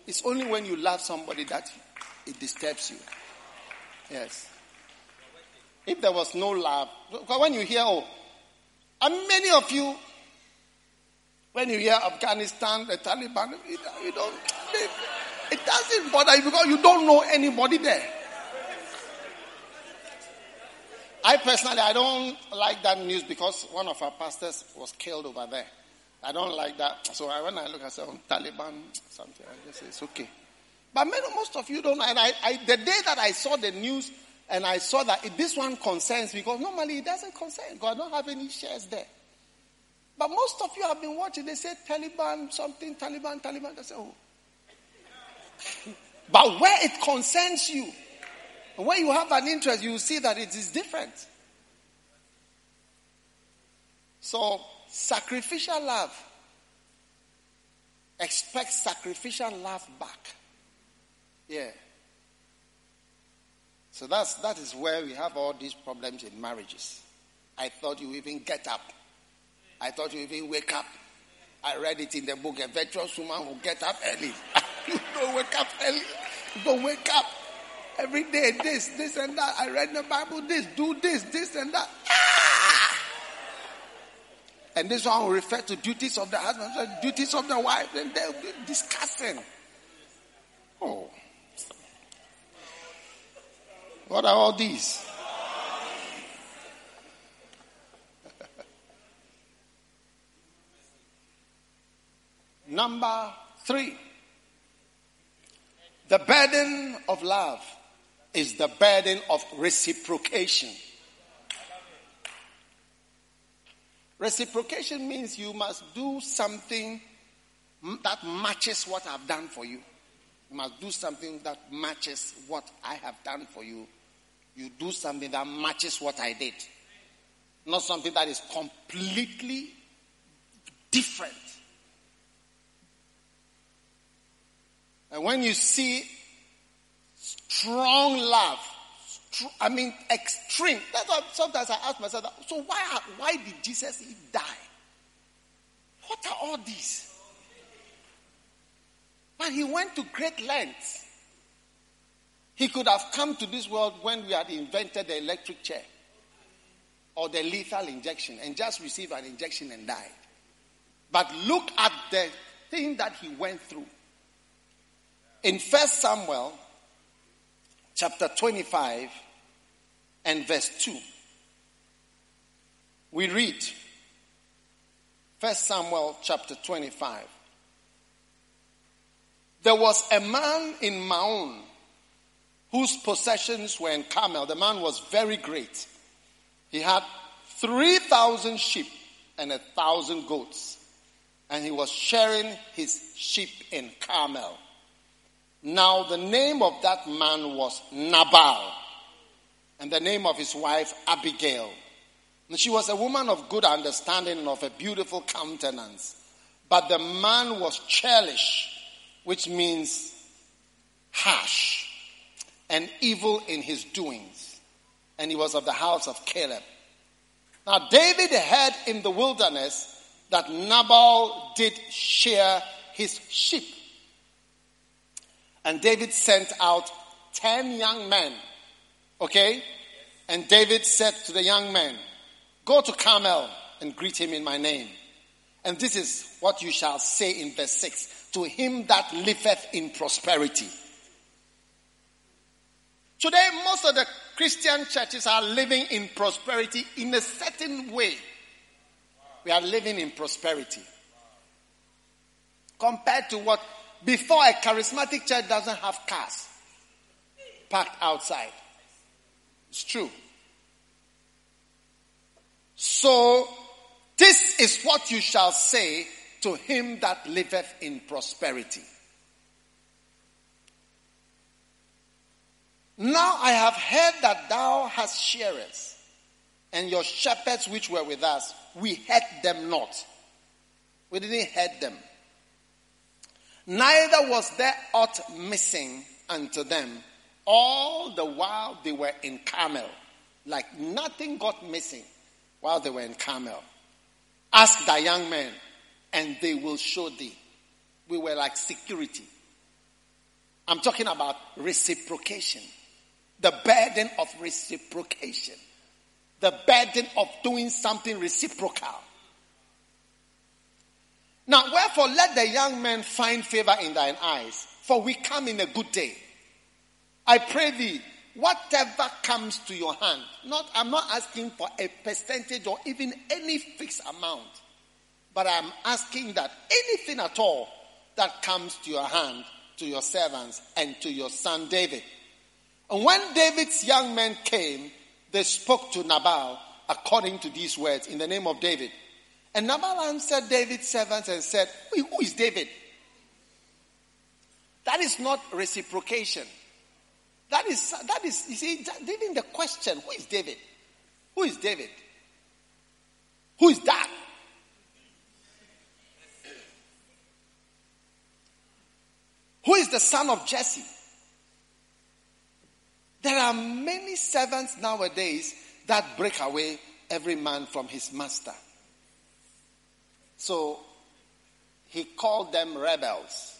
It's only when you love somebody that it disturbs you. Yes. If there was no love, when you hear, oh, and many of you when you hear Afghanistan, the Taliban, you don't, it doesn't bother you because you don't know anybody there. I personally, I don't like that news because one of our pastors was killed over there. I don't like that. So I, when I look, I say, oh, Taliban, something, I just say, it's okay. But many, most of you don't. And I, I, the day that I saw the news and I saw that it, this one concerns because normally it doesn't concern because I don't have any shares there. But most of you have been watching, they say Taliban, something, Taliban, Taliban. They say, oh. <laughs> but where it concerns you, where you have an interest, you see that it is different. So, sacrificial love. Expect sacrificial love back. Yeah. So that's that is where we have all these problems in marriages. I thought you even get up. I thought you even wake up. I read it in the book, a virtuous woman who get up early. <laughs> you don't wake up early. You don't wake up. Every day, this, this and that. I read the Bible, this, do this, this and that. Ah! And this one will refer to duties of the husband, duties of the wife, and they'll be discussing. Oh. What are all these? Number three. The burden of love is the burden of reciprocation. Reciprocation means you must do something that matches what I've done for you. You must do something that matches what I have done for you. You do something that matches what I did. Not something that is completely different. And when you see strong love, I mean extreme, that's why sometimes I ask myself, so why, why did Jesus die? What are all these? But he went to great lengths. He could have come to this world when we had invented the electric chair or the lethal injection and just received an injection and died. But look at the thing that he went through. In First Samuel chapter 25 and verse 2, we read First Samuel chapter 25. There was a man in Maon whose possessions were in Carmel. The man was very great. He had 3,000 sheep and a thousand goats, and he was sharing his sheep in Carmel. Now, the name of that man was Nabal, and the name of his wife Abigail. And she was a woman of good understanding and of a beautiful countenance. But the man was churlish, which means harsh, and evil in his doings. And he was of the house of Caleb. Now, David heard in the wilderness that Nabal did shear his sheep. And David sent out 10 young men. Okay? And David said to the young men, Go to Carmel and greet him in my name. And this is what you shall say in verse 6 to him that liveth in prosperity. Today, most of the Christian churches are living in prosperity in a certain way. We are living in prosperity. Compared to what before a charismatic church doesn't have cars parked outside. It's true. So, this is what you shall say to him that liveth in prosperity. Now I have heard that thou hast shearers, and your shepherds which were with us, we had them not. We didn't hurt them. Neither was there aught missing unto them all the while they were in Carmel. Like nothing got missing while they were in Carmel. Ask thy young men, and they will show thee. We were like security. I'm talking about reciprocation. The burden of reciprocation. The burden of doing something reciprocal. Now, wherefore, let the young men find favor in thine eyes, for we come in a good day. I pray thee, whatever comes to your hand, not, I'm not asking for a percentage or even any fixed amount, but I'm asking that anything at all that comes to your hand, to your servants, and to your son David. And when David's young men came, they spoke to Nabal according to these words in the name of David. And Nabal answered David's servants and said, Who is David? That is not reciprocation. That is, that is, you see, even the question, who is David? Who is David? Who is that? Who is the son of Jesse? There are many servants nowadays that break away every man from his master. So he called them rebels.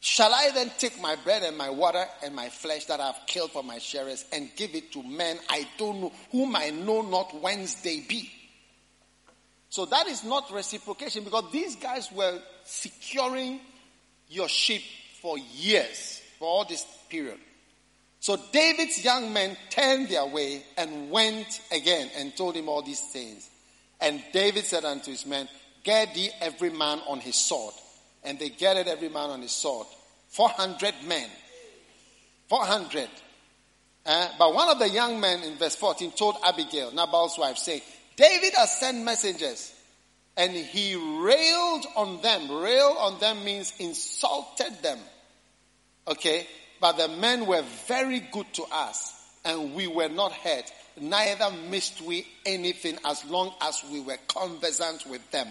Shall I then take my bread and my water and my flesh that I have killed for my sharers and give it to men I don't know, whom I know not whence they be? So that is not reciprocation because these guys were securing your sheep for years, for all this period. So David's young men turned their way and went again and told him all these things. And David said unto his men, Get thee every man on his sword. And they gathered every man on his sword. 400 men. 400. Uh, but one of the young men in verse 14 told Abigail, Nabal's wife, saying, David has sent messengers and he railed on them. Rail on them means insulted them. Okay? But the men were very good to us, and we were not hurt. Neither missed we anything as long as we were conversant with them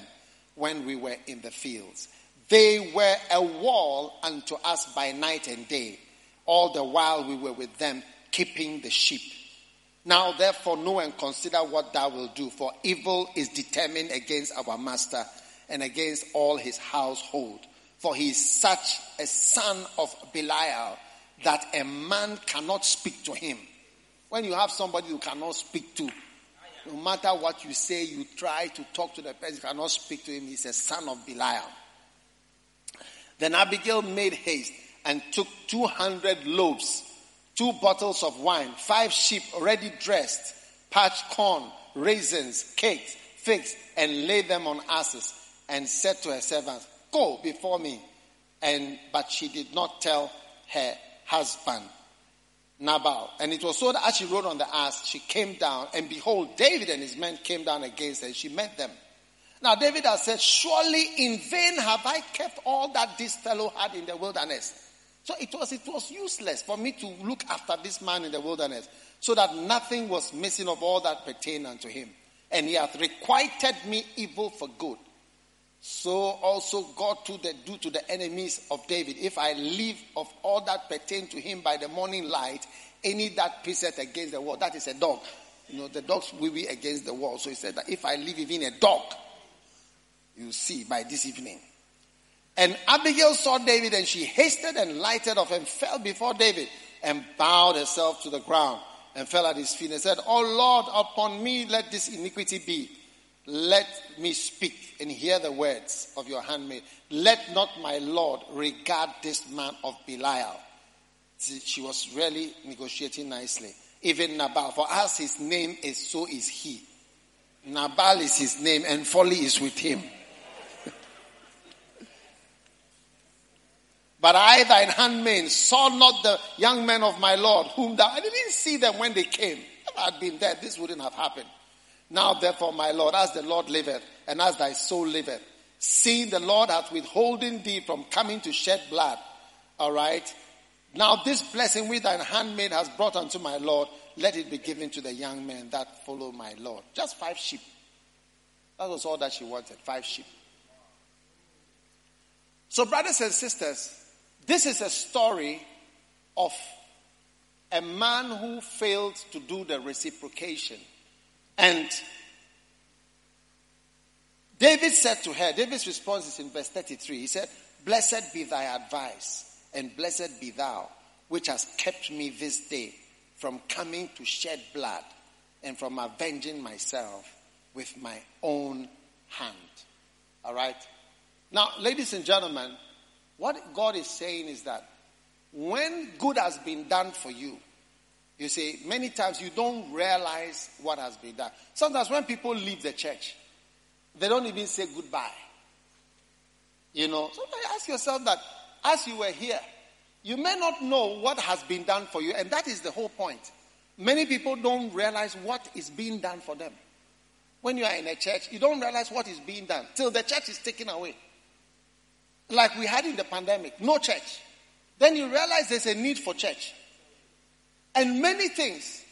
when we were in the fields. They were a wall unto us by night and day, all the while we were with them, keeping the sheep. Now therefore know and consider what thou wilt do, for evil is determined against our master and against all his household. For he is such a son of Belial that a man cannot speak to him. When you have somebody you cannot speak to, no matter what you say, you try to talk to the person, you cannot speak to him. He's a son of Belial. Then Abigail made haste and took 200 loaves two bottles of wine, five sheep already dressed, parched corn, raisins, cakes, figs, and laid them on asses, and said to her servants, Go before me. And but she did not tell her husband Nabal. And it was so that as she rode on the ass, she came down, and behold, David and his men came down against her, and she met them. Now David has said, Surely in vain have I kept all that this fellow had in the wilderness. So it was, it was useless for me to look after this man in the wilderness, so that nothing was missing of all that pertained unto him. And he hath requited me evil for good. So also God to the, do to the enemies of David. If I leave of all that pertain to him by the morning light, any that pisseth against the wall, that is a dog. You know, the dogs will be against the wall. So he said that if I leave even a dog, you see by this evening. And Abigail saw David and she hasted and lighted off and fell before David and bowed herself to the ground and fell at his feet and said, Oh Lord, upon me let this iniquity be. Let me speak and hear the words of your handmaid. Let not my Lord regard this man of Belial. She was really negotiating nicely. Even Nabal, for as his name is, so is he. Nabal is his name and folly is with him. <laughs> But I, thine handmaid, saw not the young men of my Lord, whom thou, I didn't see them when they came. If I had been there, this wouldn't have happened. Now therefore, my Lord, as the Lord liveth, and as thy soul liveth, seeing the Lord hath withholden thee from coming to shed blood. Alright? Now this blessing which thine handmaid has brought unto my Lord, let it be given to the young men that follow my Lord. Just five sheep. That was all that she wanted, five sheep. So, brothers and sisters, this is a story of a man who failed to do the reciprocation. And David said to her, David's response is in verse 33. He said, Blessed be thy advice, and blessed be thou, which has kept me this day from coming to shed blood and from avenging myself with my own hand. All right? Now, ladies and gentlemen, what God is saying is that when good has been done for you, you see, many times you don't realize what has been done. Sometimes when people leave the church, they don't even say goodbye. You know, so ask yourself that as you were here, you may not know what has been done for you, and that is the whole point. Many people don't realize what is being done for them. When you are in a church, you don't realize what is being done till the church is taken away. Like we had in the pandemic, no church. Then you realize there's a need for church. And many things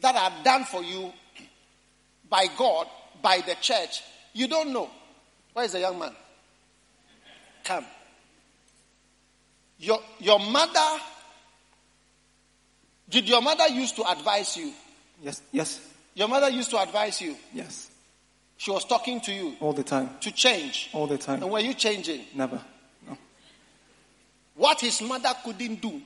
that are done for you by God, by the church, you don't know. Where is the young man? Come. Your, your mother, did your mother used to advise you? Yes, yes, Your mother used to advise you. yes. She was talking to you All the time. to change. All the time. And were you changing? Never. No. What his mother couldn't do.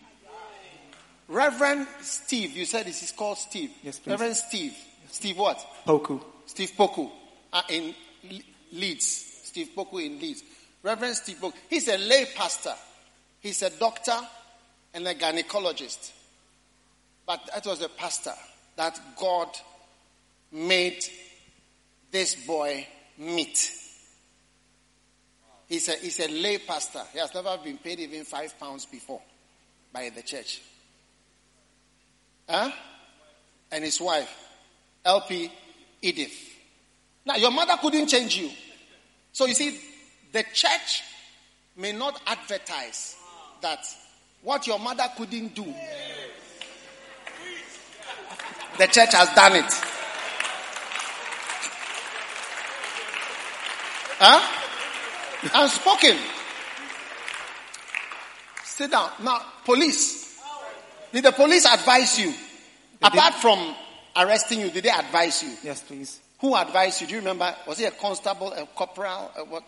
Reverend Steve, you said this is called Steve. Yes, please. Reverend Steve. Steve what? Poku. Steve Poku uh, in Le- Leeds. Steve Poku in Leeds. Reverend Steve Poku. He's a lay pastor. He's a doctor and a gynecologist. But that was a pastor that God made this boy meet. He's a, he's a lay pastor. He has never been paid even five pounds before by the church. Huh? And his wife, LP Edith. Now, your mother couldn't change you. So you see, the church may not advertise that what your mother couldn't do, the church has done it. Huh? Unspoken. Sit down. Now, police. Did the police advise you? Apart from arresting you, did they advise you? Yes, please. Who advised you? Do you remember? Was it a constable, a corporal, a what?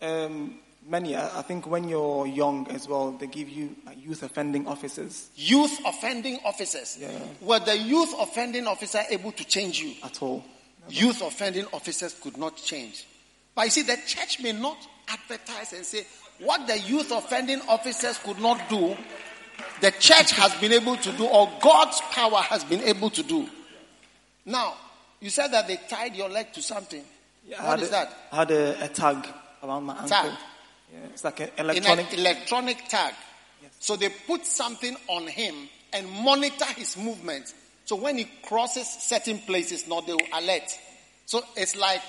Um, many. I I think when you're young as well, they give you youth offending officers Youth offending officers. Yeah. Were the youth offending officer able to change you? at all. Youth offending officers could not change. But you see, the church may not advertise and say, what the youth offending officers could not do, the church has been able to do, or God's power has been able to do. Now, you said that they tied your leg to something. Yeah, what is a- that? I had a, a tag around my ankle. Tag. Yeah, it's like an electronic. an electronic tag. So they put something on him and monitor his movements. So when he crosses certain places, now they will alert. So it's like,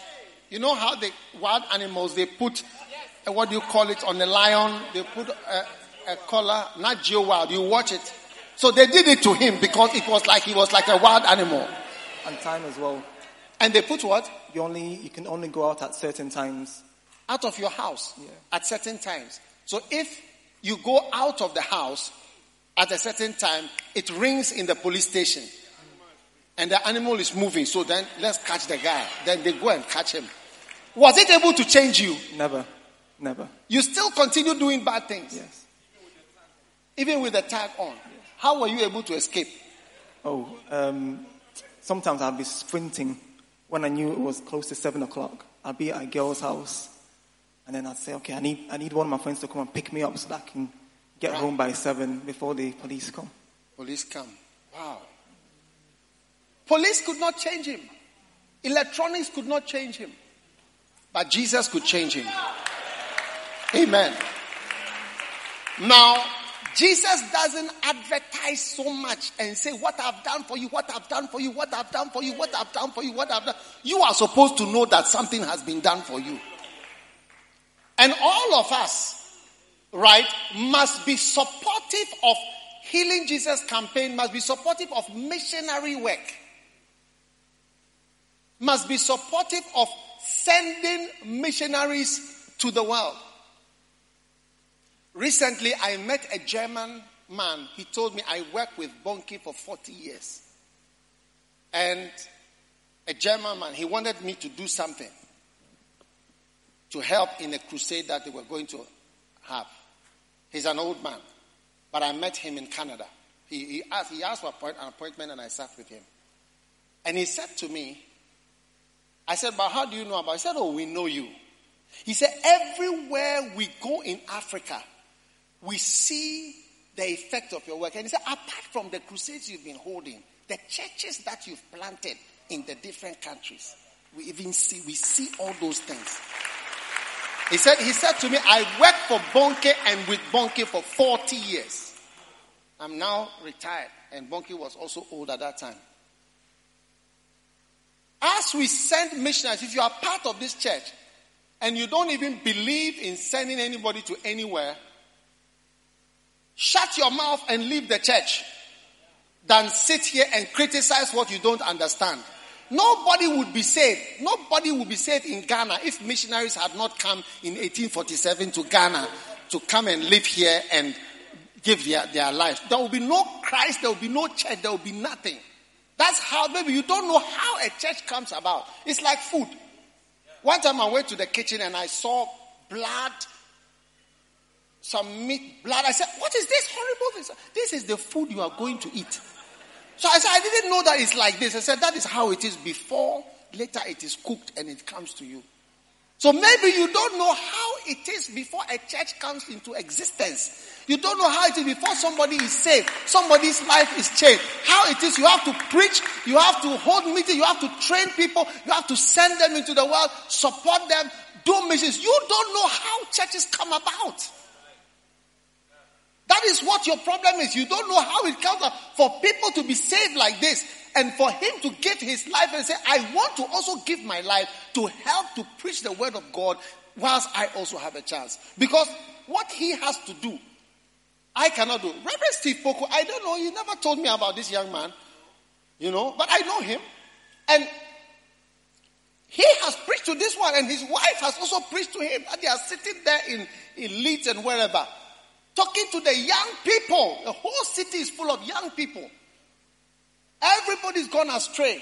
you know how the wild animals, they put, uh, what do you call it, on the lion, they put a, a collar, Nat Geo Wild, you watch it. So they did it to him because it was like, he was like a wild animal. and time as well. And they put what? You only you can only go out at certain times. out of your house Yeah. at certain times. So if you go out of the house at a certain time, it rings in the police station. And the animal is moving. So then let's catch the guy. Then they go and catch him. Was it able to change you? Never, never. You still continue doing bad things. Yes. Even with the tag on. How were you able to escape? Oh, um, sometimes I'll be sprinting when I knew it was close to seven o'clock. I'll be at a girl's house, and then I'd say, "Okay, I need I need one of my friends to come and pick me up so that I can get Right. home by seven before the police come." Police come. Wow. Police could not change him. Electronics could not change him. But Jesus could change him. Amen. Now, Jesus doesn't advertise so much and say, What I've done for you, what I've done for you, what I've done for you, what I've done for you, what I've done. You are supposed to know that something has been done for you. And all of us, right, must be supportive of Healing Jesus campaign, must be supportive of missionary work, must be supportive of sending missionaries to the world. Recently, I met a German man. He told me I worked with Bonnke for 40 years. And a German man, he wanted me to do something to help in a crusade that they were going to have. He's an old man, but I met him in Canada. He, he, asked, he asked for an appointment and I sat with him. And he said to me, I said, but how do you know about it? He said, oh, we know you. He said, everywhere we go in Africa, we see the effect of your work. And he said, apart from the crusades you've been holding, the churches that you've planted in the different countries, we even see, we see all those things. He said, he said to me, I worked for Bonnke and with Bonnke for 40 years. I'm now retired and Bonnke was also old at that time. As we send missionaries, if you are part of this church and you don't even believe in sending anybody to anywhere, shut your mouth and leave the church than sit here and criticize what you don't understand. Nobody would be saved. Nobody would be saved in Ghana if missionaries had not come in 1847 to Ghana to come and live here and give their, their life. There will be no Christ, there will be no church, there will be nothing. That's how, baby, you don't know how a church comes about. It's like food. One time I went to the kitchen and I saw blood, some meat, blood. I said, What is this horrible thing? This is the food you are going to eat. So I said, I didn't know that it's like this. I said, That is how it is before, later it is cooked and it comes to you. So maybe you don't know how it is before a church comes into existence. You don't know how it is before somebody is saved. Somebody's life is changed. How it is you have to preach, you have to hold meetings, you have to train people, you have to send them into the world, support them, do missions. You don't know how churches come about. That is what your problem is. You don't know how it comes up for people to be saved like this and for him to give his life and say, I want to also give my life to help to preach the word of God whilst I also have a chance. Because what he has to do, I cannot do. Reverend Steve Poku, I don't know, he never told me about this young man, you know, but I know him. And he has preached to this one, and his wife has also preached to him. And they are sitting there in, in Leeds and wherever, talking to the young people. The whole city is full of young people. Everybody's gone astray.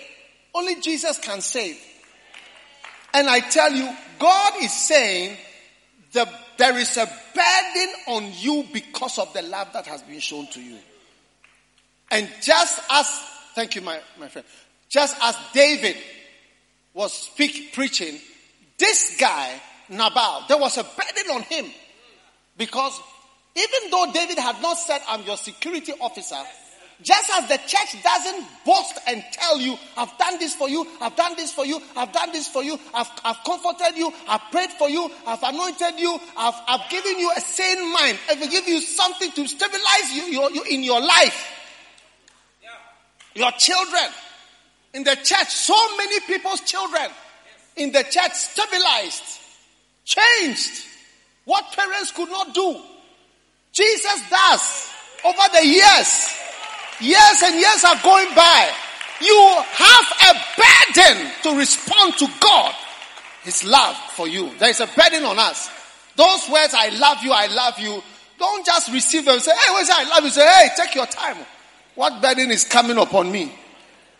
Only Jesus can save. And I tell you, God is saying the, there is a burden on you because of the love that has been shown to you. And just as, thank you, my, my friend, just as David was speak, preaching, this guy, Nabal, there was a burden on him. Because even though David had not said, I'm your security officer, just as the church doesn't boast and tell you, I've done this for you, I've done this for you, I've done this for you, I've, I've comforted you, I've prayed for you, I've anointed you, I've, I've given you a sane mind, I've given you something to stabilize you, you, you in your life. Your children. In the church, so many people's children in the church stabilized, changed. What parents could not do. Jesus does over the years. Years and years are going by. You have a burden to respond to God, His love for you. There is a burden on us. Those words, I love you, I love you, don't just receive them say, hey, what's I love you? Say, hey, take your time. What burden is coming upon me?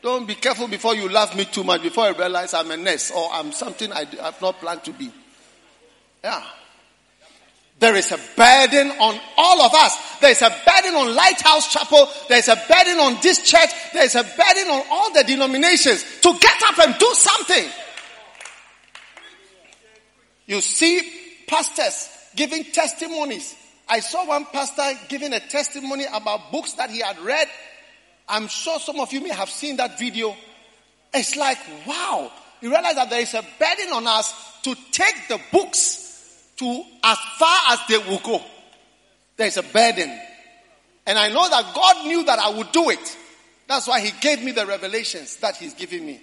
Don't be careful before you love me too much, before I realize I'm a nest or I'm something I have not planned to be. Yeah. There is a burden on all of us. There is a burden on Lighthouse Chapel. There is a burden on this church. There is a burden on all the denominations to get up and do something. You see pastors giving testimonies. I saw one pastor giving a testimony about books that he had read. I'm sure some of you may have seen that video. It's like, wow. You realize that there is a burden on us to take the books to as far as they will go. There's a burden. And I know that God knew that I would do it. That's why He gave me the revelations that He's giving me.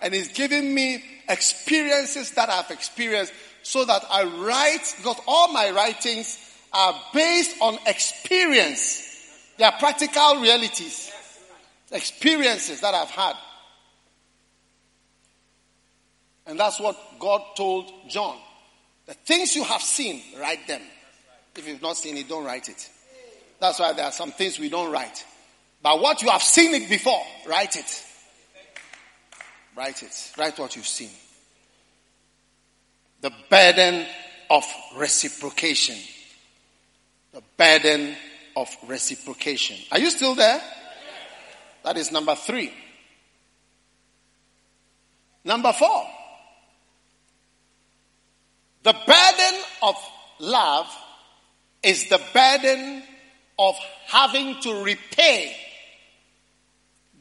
And He's giving me experiences that I've experienced so that I write, because all my writings are based on experience. They are practical realities, experiences that I've had. And that's what God told John. The things you have seen, write them. If you've not seen it, don't write it. That's why there are some things we don't write. But what you have seen it before, write it. Write it. Write what you've seen. The burden of reciprocation. The burden of reciprocation. Are you still there? That is number three. Number four. The burden of love is the burden of having to repay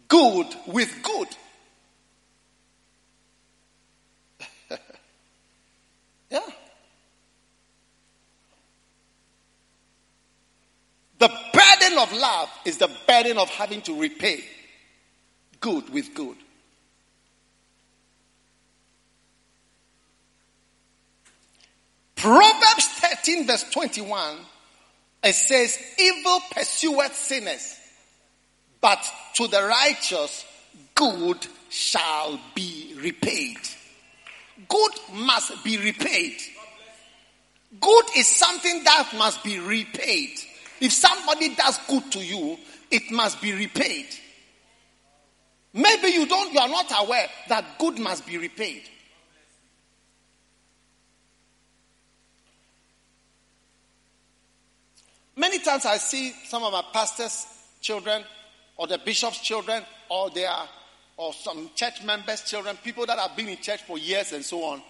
good with good. <laughs> yeah. The burden of love is the burden of having to repay good with good. Proverbs 13, verse 21, it says, Evil pursueth sinners, but to the righteous good shall be repaid. Good must be repaid. Good is something that must be repaid. If somebody does good to you, it must be repaid. Maybe you don't, you are not aware that good must be repaid. Many times I see some of my pastors' children or the bishop's children or their or some church members' children, people that have been in church for years and so on.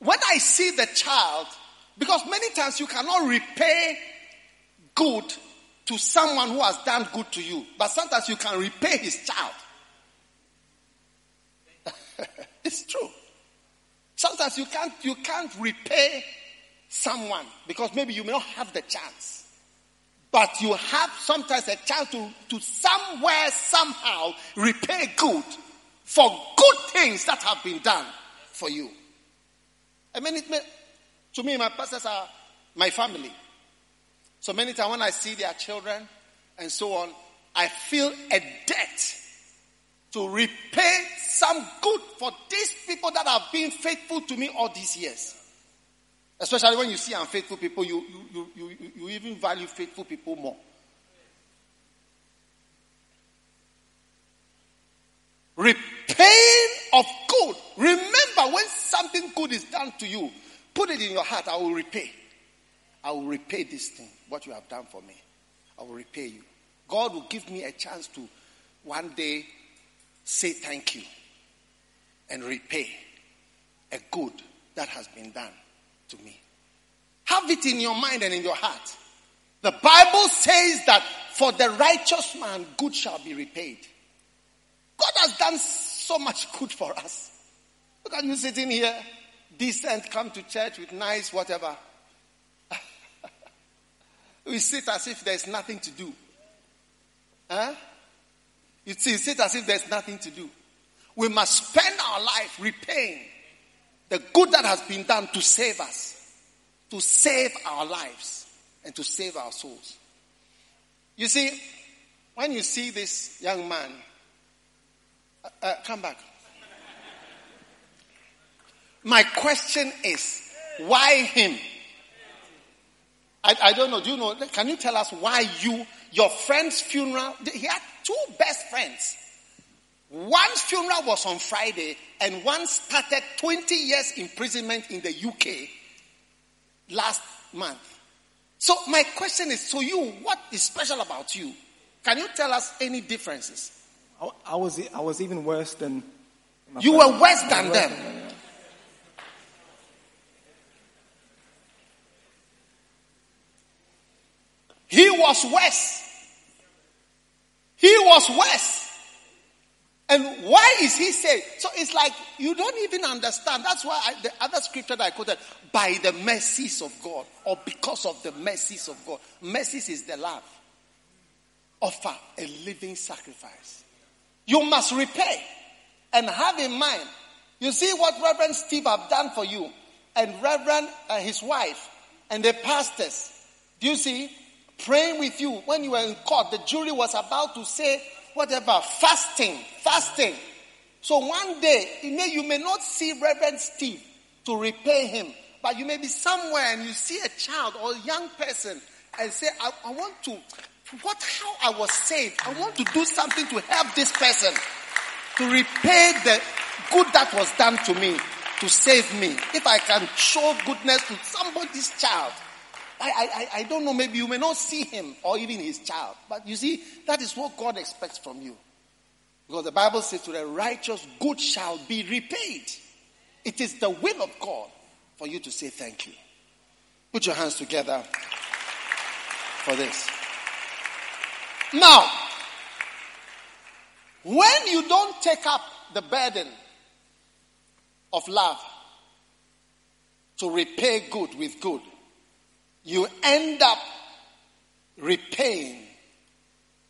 When I see the child, because many times you cannot repay good to someone who has done good to you, but sometimes you can repay his child. <laughs> it's true. Sometimes you can't you can't repay someone because maybe you may not have the chance. But you have sometimes a chance to, to somewhere, somehow repay good for good things that have been done for you. I mean, it may, to me, my pastors are my family. So many times when I see their children and so on, I feel a debt to repay some good for these people that have been faithful to me all these years. Especially when you see unfaithful people, you, you, you, you, you even value faithful people more. Repaying of good. Remember, when something good is done to you, put it in your heart I will repay. I will repay this thing, what you have done for me. I will repay you. God will give me a chance to one day say thank you and repay a good that has been done to me. Have it in your mind and in your heart. The Bible says that for the righteous man, good shall be repaid. God has done so much good for us. Look at you sitting here, decent, come to church with nice whatever. <laughs> we sit as if there's nothing to do. Huh? You sit as if there's nothing to do. We must spend our life repaying the good that has been done to save us, to save our lives, and to save our souls. You see, when you see this young man, uh, uh, come back. My question is, why him? I, I don't know. Do you know? Can you tell us why you, your friend's funeral? He had two best friends. One's funeral was on Friday, and one started 20 years imprisonment in the UK last month. So, my question is to you, what is special about you? Can you tell us any differences? I, I was, I was even worse than. You were worse than them. He was worse. He was worse. And why is he saying? So it's like you don't even understand. That's why I, the other scripture that I quoted, by the mercies of God, or because of the mercies of God. Mercies is the love. Offer a living sacrifice. You must repay and have in mind. You see what Reverend Steve have done for you, and Reverend uh, his wife, and the pastors. Do you see? Praying with you when you were in court, the jury was about to say whatever, fasting, fasting. So one day, you may, you may not see Reverend Steve to repay him, but you may be somewhere and you see a child or a young person and say, I, I want to, what, how I was saved. I want to do something to help this person to repay the good that was done to me, to save me. If I can show goodness to somebody's child, I, I, I don't know, maybe you may not see him or even his child. But you see, that is what God expects from you. Because the Bible says, to the righteous, good shall be repaid. It is the will of God for you to say thank you. Put your hands together for this. Now, when you don't take up the burden of love to repay good with good, you end up repaying.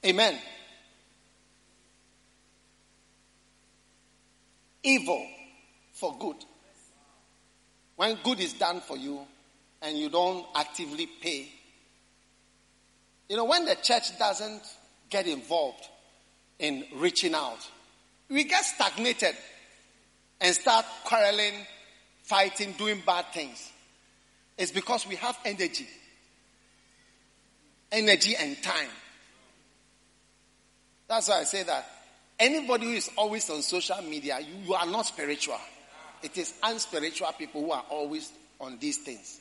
Amen. Evil for good. When good is done for you and you don't actively pay, you know, when the church doesn't get involved in reaching out, we get stagnated and start quarreling, fighting, doing bad things. It's because we have energy. Energy and time. That's why I say that anybody who is always on social media, you, you are not spiritual. It is unspiritual people who are always on these things.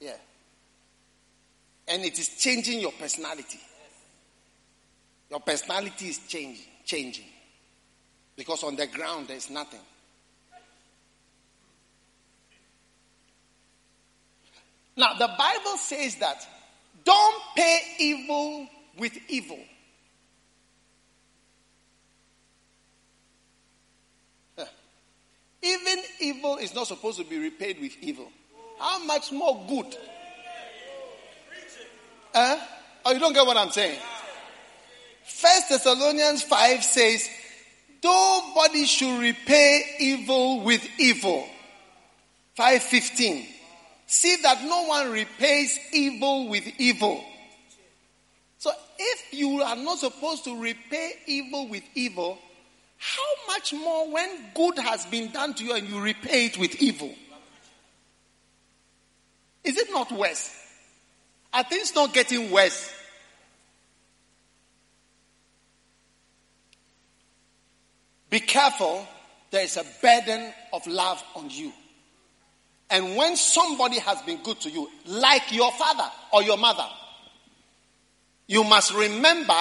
Yeah. And it is changing your personality. Your personality is changing, changing. Because on the ground there is nothing. Now, the Bible says that don't pay evil with evil. Even evil is not supposed to be repaid with evil. How much more good? Huh? Oh, you don't get what I'm saying? First Thessalonians 5 says, Nobody should repay evil with evil. 515. See that no one repays evil with evil. So if you are not supposed to repay evil with evil, how much more when good has been done to you and you repay it with evil? Is it not worse? Are things not getting worse? Be careful, there is a burden of love on you. And when somebody has been good to you, like your father or your mother, you must remember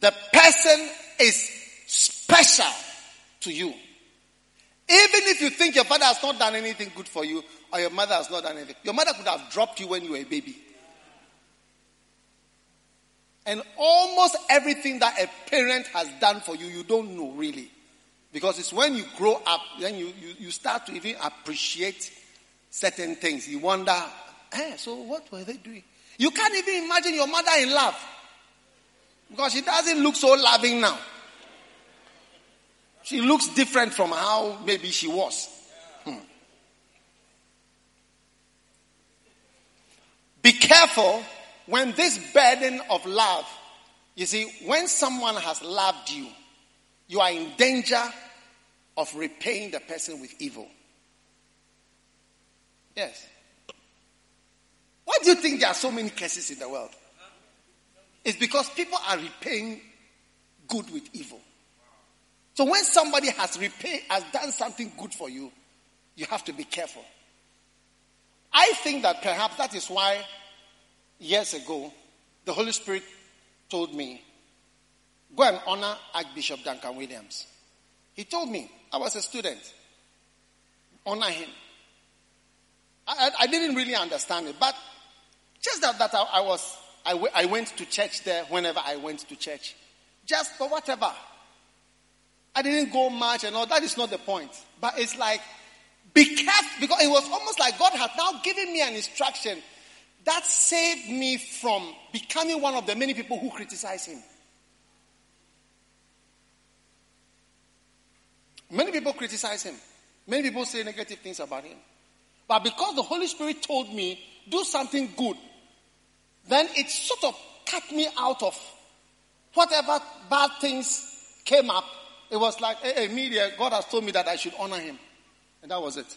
the person is special to you. Even if you think your father has not done anything good for you or your mother has not done anything, your mother could have dropped you when you were a baby. And almost everything that a parent has done for you, you don't know really. Because it's when you grow up, then you, you, you start to even appreciate certain things. You wonder, eh, so what were they doing? You can't even imagine your mother in love. Because she doesn't look so loving now. She looks different from how maybe she was. Hmm. Be careful when this burden of love, you see, when someone has loved you, you are in danger of repaying the person with evil. Yes. Why do you think there are so many cases in the world? It's because people are repaying good with evil. So when somebody has repaid, has done something good for you, you have to be careful. I think that perhaps that is why years ago the Holy Spirit told me, go and honor Archbishop Duncan Williams. He told me, I was a student, honor him. I, I, I didn't really understand it, but just that, that I, I was, I, w- I went to church there whenever I went to church. Just for whatever. I didn't go much and all. That is not the point. But it's like, be careful because it was almost like God had now given me an instruction that saved me from becoming one of the many people who criticize him. Many people criticize him. Many people say negative things about him. But because the Holy Spirit told me, do something good, then it sort of cut me out of whatever bad things came up it was like, hey, hey, media, God has told me that I should honor him. And that was it.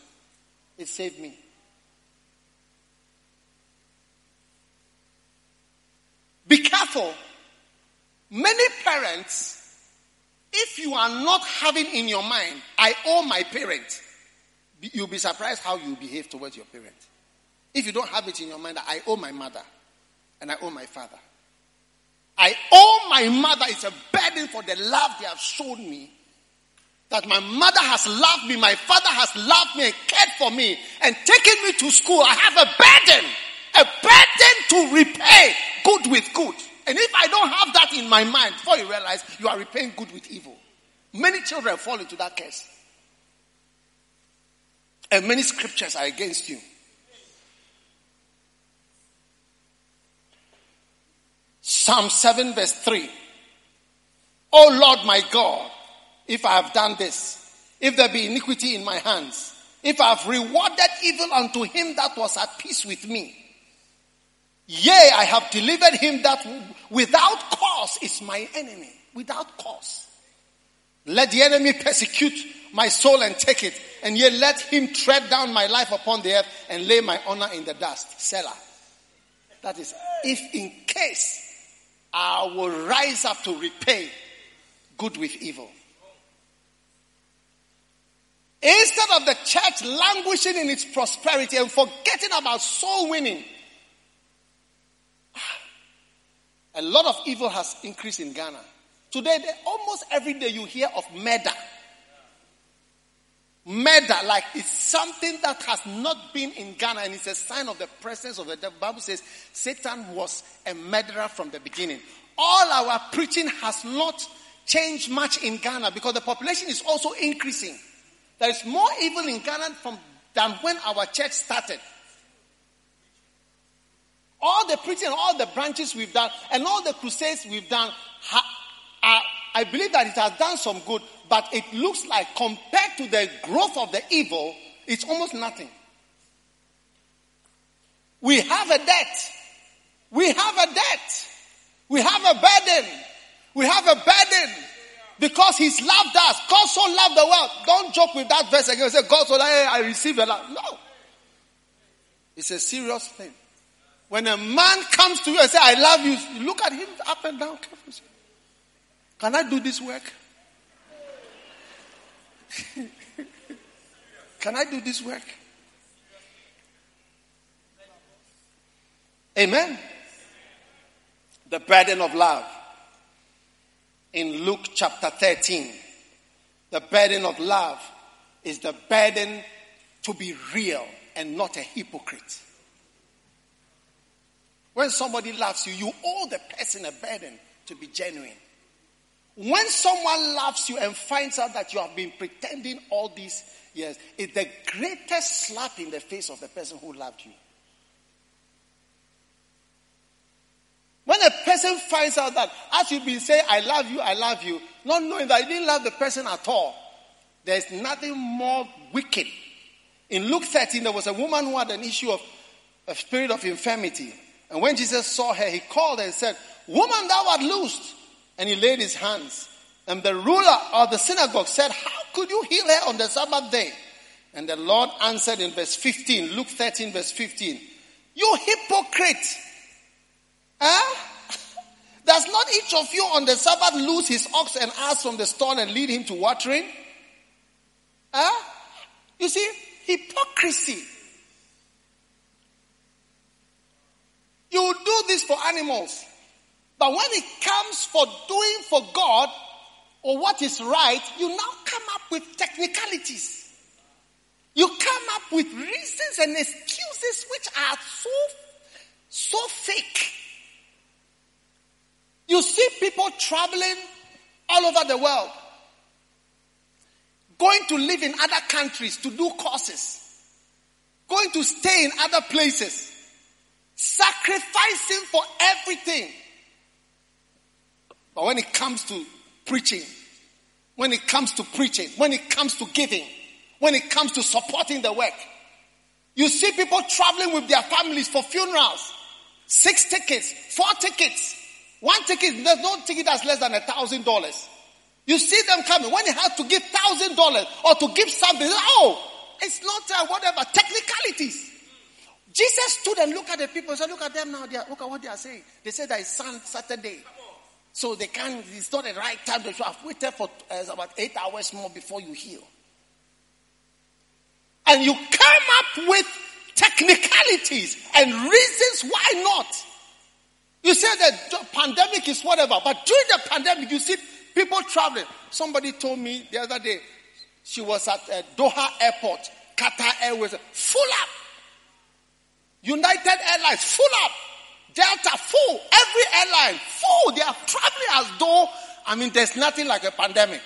It saved me. Be careful. Many parents, if you are not having in your mind, I owe my parent, you'll be surprised how you behave towards your parent. If you don't have it in your mind, I owe my mother and I owe my father. I owe my mother. It's a burden for the love they have shown me. That my mother has loved me, my father has loved me and cared for me and taken me to school. I have a burden, a burden to repay good with good. And if I don't have that in my mind, before you realize you are repaying good with evil. Many children fall into that curse. And many scriptures are against you. Psalm 7 verse 3. Oh Lord my God, if I have done this, if there be iniquity in my hands, if I have rewarded evil unto him that was at peace with me, yea, I have delivered him that without cause is my enemy. Without cause. Let the enemy persecute my soul and take it, and yet let him tread down my life upon the earth and lay my honor in the dust. Selah. That is, if in case I will rise up to repay good with evil. Instead of the church languishing in its prosperity and forgetting about soul winning, a lot of evil has increased in Ghana. Today, almost every day you hear of murder. Murder, like it's something that has not been in Ghana and it's a sign of the presence of the devil. Bible says Satan was a murderer from the beginning. All our preaching has not changed much in Ghana because the population is also increasing. There is more evil in Ghana from, than when our church started. All the preaching, all the branches we've done, and all the crusades we've done, I believe that it has done some good, but it looks like compared to the growth of the evil, it's almost nothing. We have a debt. We have a debt. We have a burden. We have a burden because he's loved us. God so loved the world. Don't joke with that verse again. Say, God so loved, I receive a love. No. It's a serious thing. When a man comes to you and says, I love you, you look at him up and down. Can I do this work? <laughs> Can I do this work? Amen. The burden of love. In Luke chapter 13, the burden of love is the burden to be real and not a hypocrite. When somebody loves you, you owe the person a burden to be genuine. When someone loves you and finds out that you have been pretending all these years, it's the greatest slap in the face of the person who loved you. When a person finds out that as you've been saying, I love you, I love you, not knowing that you didn't love the person at all, there's nothing more wicked. In Luke 13, there was a woman who had an issue of a spirit of infirmity. And when Jesus saw her, he called her and said, Woman, thou art loosed. And he laid his hands. And the ruler of the synagogue said, How could you heal her on the Sabbath day? And the Lord answered in verse 15, Luke 13, verse 15, You hypocrite! Huh? Eh? <laughs> Does not each of you on the Sabbath loose his ox and ass from the stall and lead him to watering? Huh? You see, hypocrisy. You do this for animals. But when it comes for doing for God or what is right, you now come up with technicalities. You come up with reasons and excuses which are so, so fake. You see people traveling all over the world, going to live in other countries to do courses, going to stay in other places, sacrificing for everything. But when it comes to preaching, when it comes to preaching, when it comes to giving, when it comes to supporting the work, you see people traveling with their families for funerals. Six tickets, four tickets. One ticket, there's no ticket that's less than a thousand dollars. You see them coming. When they have to give thousand dollars or to give something, oh, it's not uh, whatever, technicalities. Jesus stood and looked at the people and said, Look at them now. Are, look at what they are saying. They said that it's Saturday. So they can't, it's not the right time. They should have waited for uh, about eight hours more before you heal. And you come up with technicalities and reasons why not. You say that the pandemic is whatever, but during the pandemic, you see people traveling. Somebody told me the other day, she was at uh, Doha Airport, Qatar Airways, full up. United Airlines, full up. Delta full. Every airline full. They are traveling as though, I mean, there's nothing like a pandemic.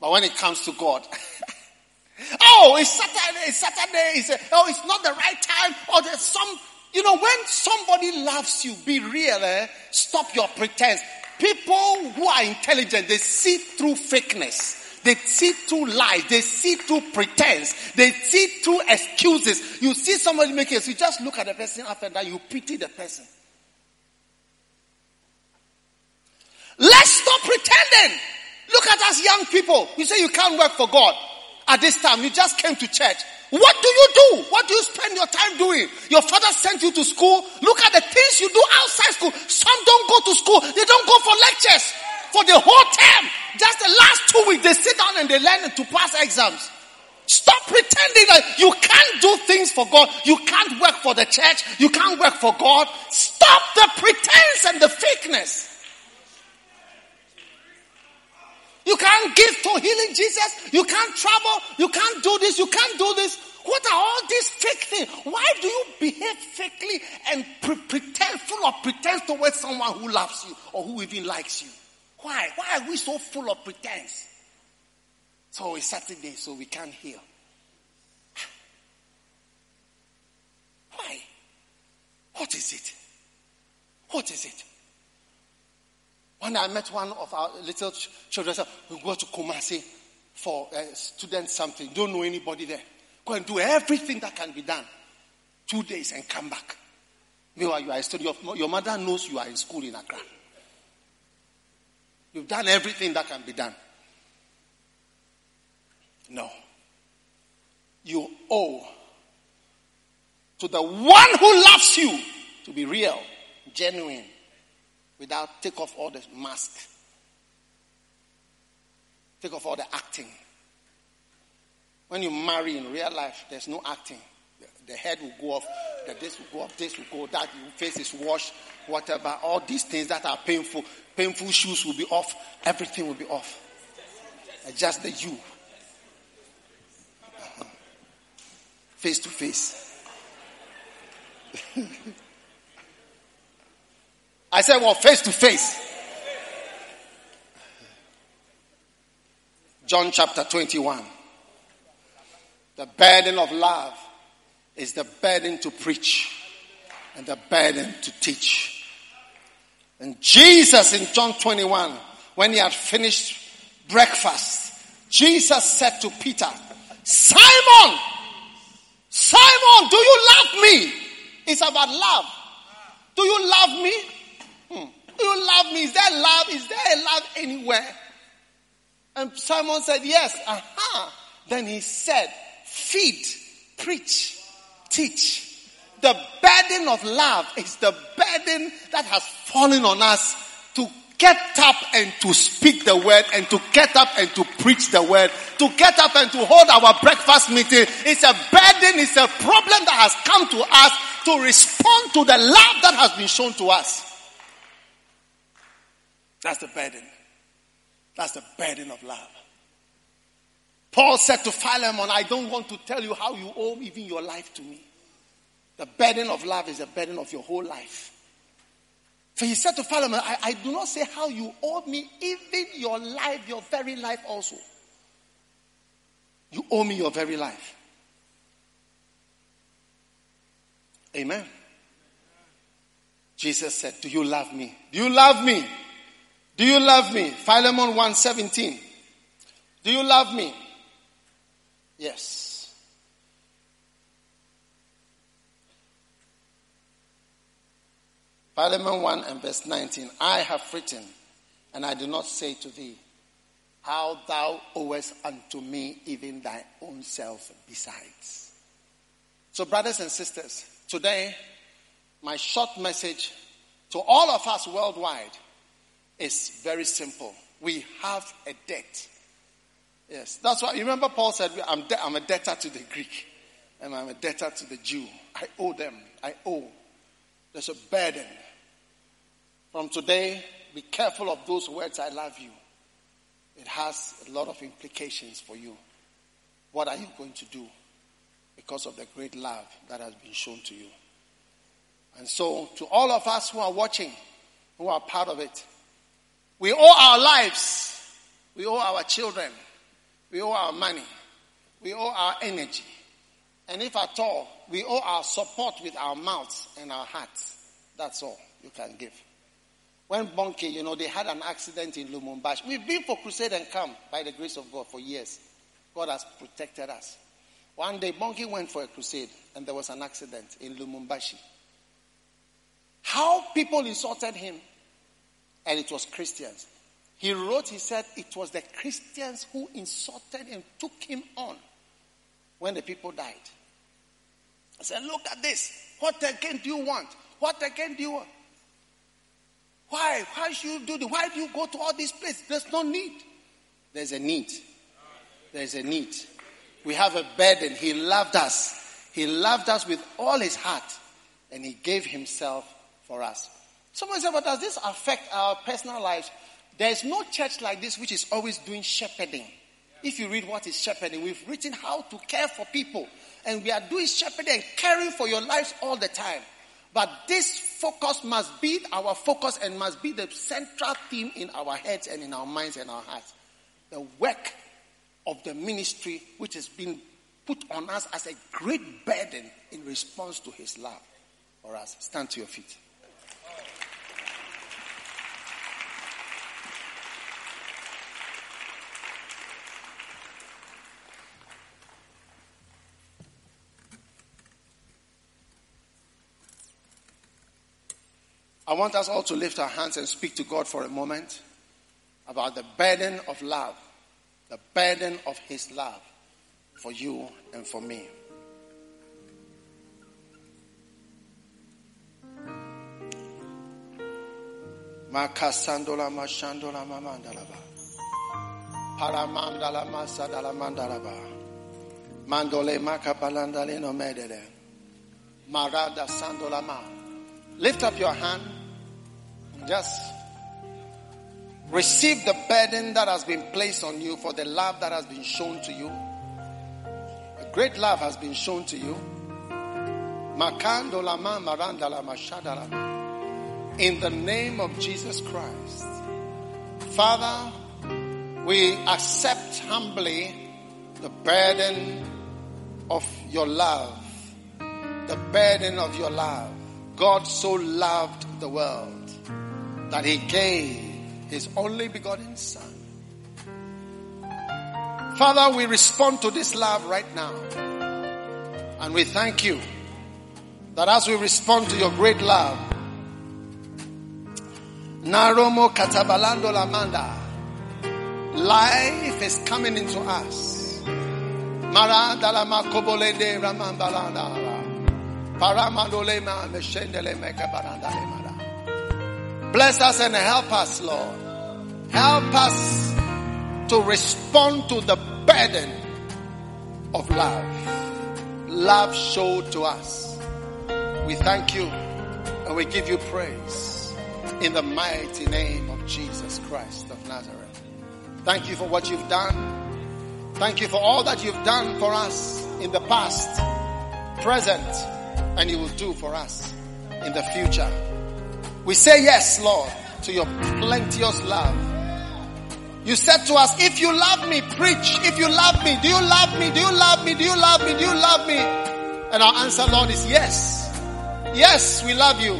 But when it comes to God, <laughs> oh, it's Saturday, it's Saturday, it's a, oh, it's not the right time, or there's some, you know, when somebody loves you, be real, eh? Stop your pretense. People who are intelligent, they see through fakeness. They see through lies. They see through pretense. They see through excuses. You see somebody making it, you just look at the person after that, you pity the person. Let's stop pretending. Look at us young people. You say you can't work for God at this time. You just came to church. What do you do? What do you spend your time doing? Your father sent you to school. Look at the things you do outside school. Some don't go to school. They don't go for lectures for the whole term. Just the last two weeks, they sit down and they learn to pass exams. Stop pretending that you can't do things for God. You can't work for the church. You can't work for God. Stop the pretense and the fakeness. You can't give to healing Jesus. You can't travel. You can't do this. You can't do this. What are all these fake things? Why do you behave fakely and pre- pretend, full of pretense towards someone who loves you or who even likes you? Why? Why are we so full of pretense? So it's Saturday, so we can't heal. Why? What is it? What is it? When I met one of our little ch- children, we go to Kumasi for uh, student something. Don't know anybody there. Go and do everything that can be done. Two days and come back. Meanwhile, you are a student. Your mother knows you are in school in Accra. You've done everything that can be done. No. You owe to the one who loves you to be real, genuine, without take off all the mask. Take off all the acting. When you marry in real life, there's no acting. The, head will go off, the this will go off, this will go, that your face is washed, whatever. All these things that are painful, painful shoes will be off, everything will be off. Just the you. Uh-huh. Face to face. <laughs> I said, well, face to face. John chapter 21. The burden of love is the burden to preach and the burden to teach. And Jesus in John 21, when he had finished breakfast, Jesus said to Peter, Simon, Simon, do you love me? It's about love. Do you love me? Hmm. Do you love me? Is there love? Is there love anywhere? And Simon said, Yes. Aha. Then he said, Feed, preach, teach. The burden of love is the burden that has fallen on us to get up and to speak the word and to get up and to preach the word, to get up and to hold our breakfast meeting. It's a burden, it's a problem that has come to us to respond to the love that has been shown to us. That's the burden. That's the burden of love. Paul said to Philemon, I don't want to tell you how you owe even your life to me. The burden of love is the burden of your whole life. For he said to Philemon, I, I do not say how you owe me even your life, your very life also. You owe me your very life. Amen. Jesus said, Do you love me? Do you love me? Do you love me? Philemon 1:17. Do you love me? Yes. Philemon 1 and verse 19. I have written, and I do not say to thee, how thou owest unto me even thy own self besides. So, brothers and sisters, today, my short message to all of us worldwide is very simple. We have a debt. Yes, that's why you remember Paul said, I'm, de- I'm a debtor to the Greek and I'm a debtor to the Jew. I owe them. I owe. There's a burden. From today, be careful of those words, I love you. It has a lot of implications for you. What are you going to do? because of the great love that has been shown to you. And so, to all of us who are watching, who are part of it, we owe our lives, we owe our children, we owe our money, we owe our energy, and if at all, we owe our support with our mouths and our hearts. That's all you can give. When Bonnke, you know, they had an accident in Lubumbashi. We've been for crusade and come by the grace of God for years. God has protected us. One day, Bonnke went for a crusade and there was an accident in Lubumbashi. How people insulted him, and it was Christians. He wrote, he said, it was the Christians who insulted and took him on when the people died. I said, Look at this. What again do you want? What again do you want? Why? Why should you do this? Why do you go to all these places? There's no need. There's a need. There's a need. We have a burden. He loved us. He loved us with all his heart. And he gave himself for us. Someone said, but does this affect our personal lives? There's no church like this which is always doing shepherding. If you read what is shepherding, we've written how to care for people. And we are doing shepherding and caring for your lives all the time. But this focus must be our focus and must be the central theme in our heads and in our minds and our hearts. The work of the ministry which has been put on us as a great burden in response to his love for us. Stand to your feet. I want us all to lift our hands and speak to God for a moment about the burden of love, the burden of His love for you and for me. Lift up your hand. Just receive the burden that has been placed on you for the love that has been shown to you. A great love has been shown to you. In the name of Jesus Christ. Father, we accept humbly the burden of your love. The burden of your love. God so loved the world that he gave his only begotten son. Father, we respond to this love right now. And we thank you that as we respond to your great love, Naromo Katabalando Lamanda, life is coming into us. Mara Dalama Kobolende Ramambalanda. Bless us and help us, Lord. Help us to respond to the burden of love. Love showed to us. We thank you and we give you praise in the mighty name of Jesus Christ of Nazareth. Thank you for what you've done. Thank you for all that you've done for us in the past, present, and you will do for us in the future. We say yes, Lord, to your plenteous love. You said to us, if you love me, preach. If you love me, do you love me? Do you love me? Do you love me? Do you love me? And our answer, Lord, is yes. Yes, we love you.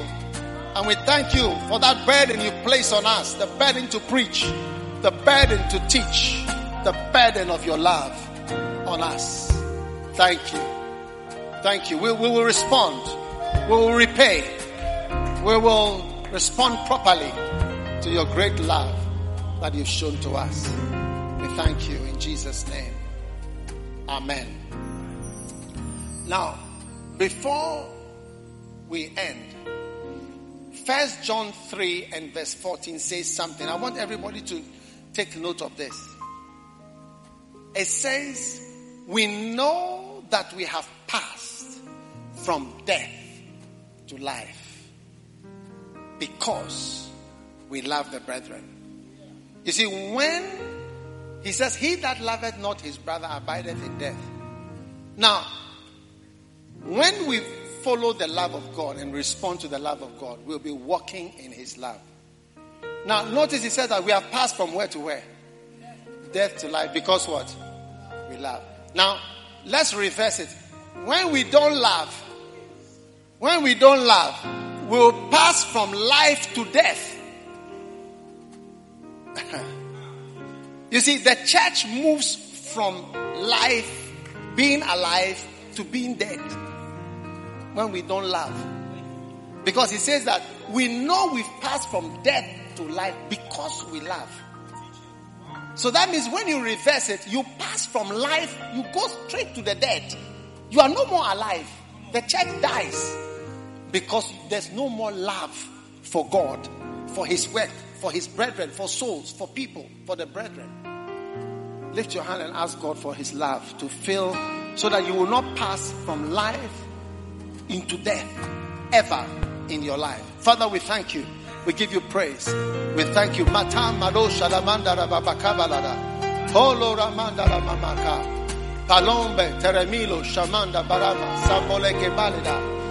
And we thank you for that burden you place on us, the burden to preach, the burden to teach, the burden of your love on us. Thank you. Thank you. We, we will respond. We will repay. We will respond properly to your great love that you've shown to us. We thank you in Jesus' name. Amen. Now, before we end, First John 3 and verse 14 says something. I want everybody to take note of this. It says, We know that we have passed from death to life because we love the brethren. You see, when he says, He that loveth not his brother abideth in death. Now, When we follow the love of God and respond to the love of God, we'll be walking in His love. Now, notice He says that we have passed from where to where? Death to life. Because what? We love. Now, let's reverse it. When we don't love, when we don't love, we'll pass from life to death. <laughs> you see, the church moves from life, being alive, to being dead when we don't love. Because he says that we know we've passed from death to life because we love. So that means when you reverse it, you pass from life, you go straight to the dead. You are no more alive. The church dies because there's no more love for God, for His work, for His brethren, for souls, for people, for the brethren. Lift your hand and ask God for His love to fill so that you will not pass from life into death ever in your life. Father, we thank you. We give you praise. We thank you. Palombe teremilo shamanda barama. Samboleke balida.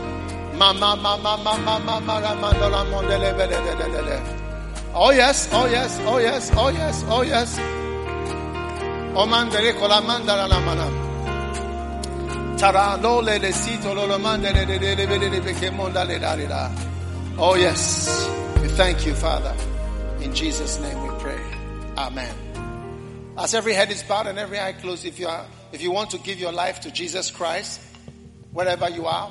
Mama mama. Oh yes, oh yes, oh yes, oh yes, oh yes. Omandere kolamanda ralamana. Oh, yes. We thank you, Father. In Jesus' name we pray. Amen. As every head is bowed and every eye closed, if you are, if you want to give your life to Jesus Christ, wherever you are,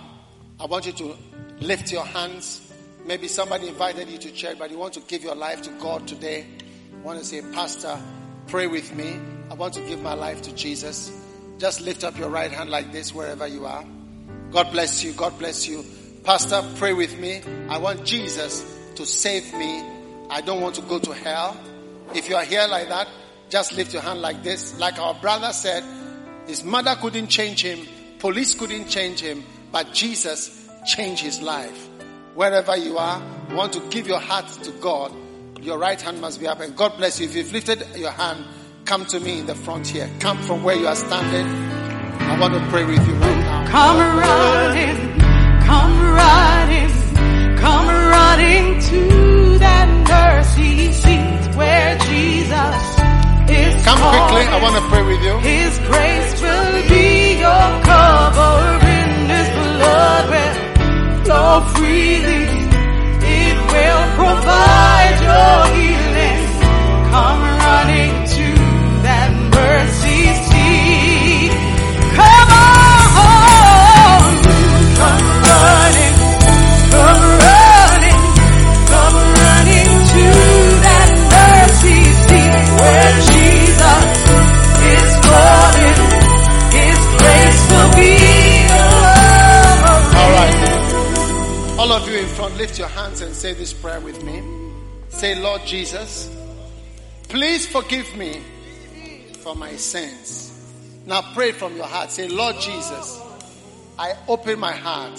I want you to lift your hands. Maybe somebody invited you to church, but you want to give your life to God today. I want to say, Pastor, pray with me. I want to give my life to Jesus. Just lift up your right hand like this wherever you are. God bless you. God bless you. Pastor, pray with me. I want Jesus to save me. I don't want to go to hell. If you are here like that, just lift your hand like this. Like our brother said, his mother couldn't change him, police couldn't change him, but Jesus changed his life. Wherever you are, you want to give your heart to God, your right hand must be up. And God bless you. If you've lifted your hand, come to me in the front here. Come from where you are standing. I want to pray with you right now. Come running, come running, come running to that mercy seat where Jesus is. Come quickly. I want to pray with you. His grace will be your covering. Freely. It will provide your healing. Come running to that mercy Jesus, please forgive me for my sins. Now pray from your heart. Say, Lord Jesus, I open my heart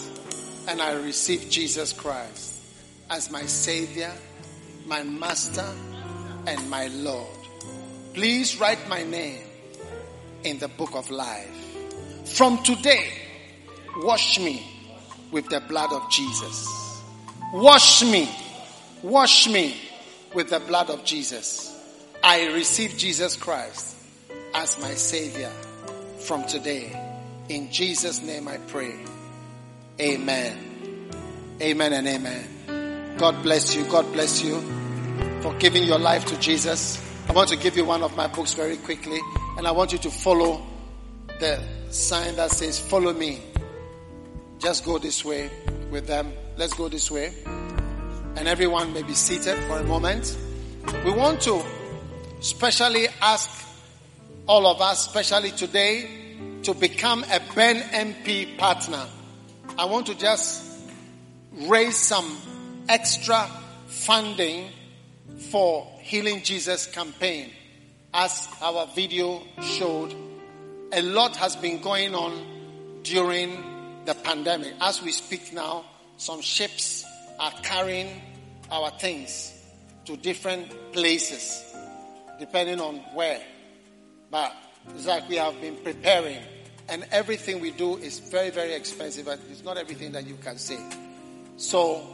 and I receive Jesus Christ as my Savior, my Master, and my Lord. Please write my name in the book of life. From today, wash me with the blood of Jesus. Wash me, wash me with the blood of Jesus. I receive Jesus Christ as my Savior from today. In Jesus' name I pray. Amen. Amen and amen. God bless you. God bless you for giving your life to Jesus. I want to give you one of my books very quickly, and I want you to follow the sign that says, Follow me. Just go this way with them. Let's go this way. And everyone may be seated for a moment. We want to specially ask all of us, especially today, to become a Ben MP partner. I want to just raise some extra funding for Healing Jesus campaign. As our video showed, a lot has been going on during the pandemic. As we speak now, some ships are carrying our things to different places, depending on where. But it's like we have been preparing and everything we do is very, very expensive, and it's not everything that you can say. So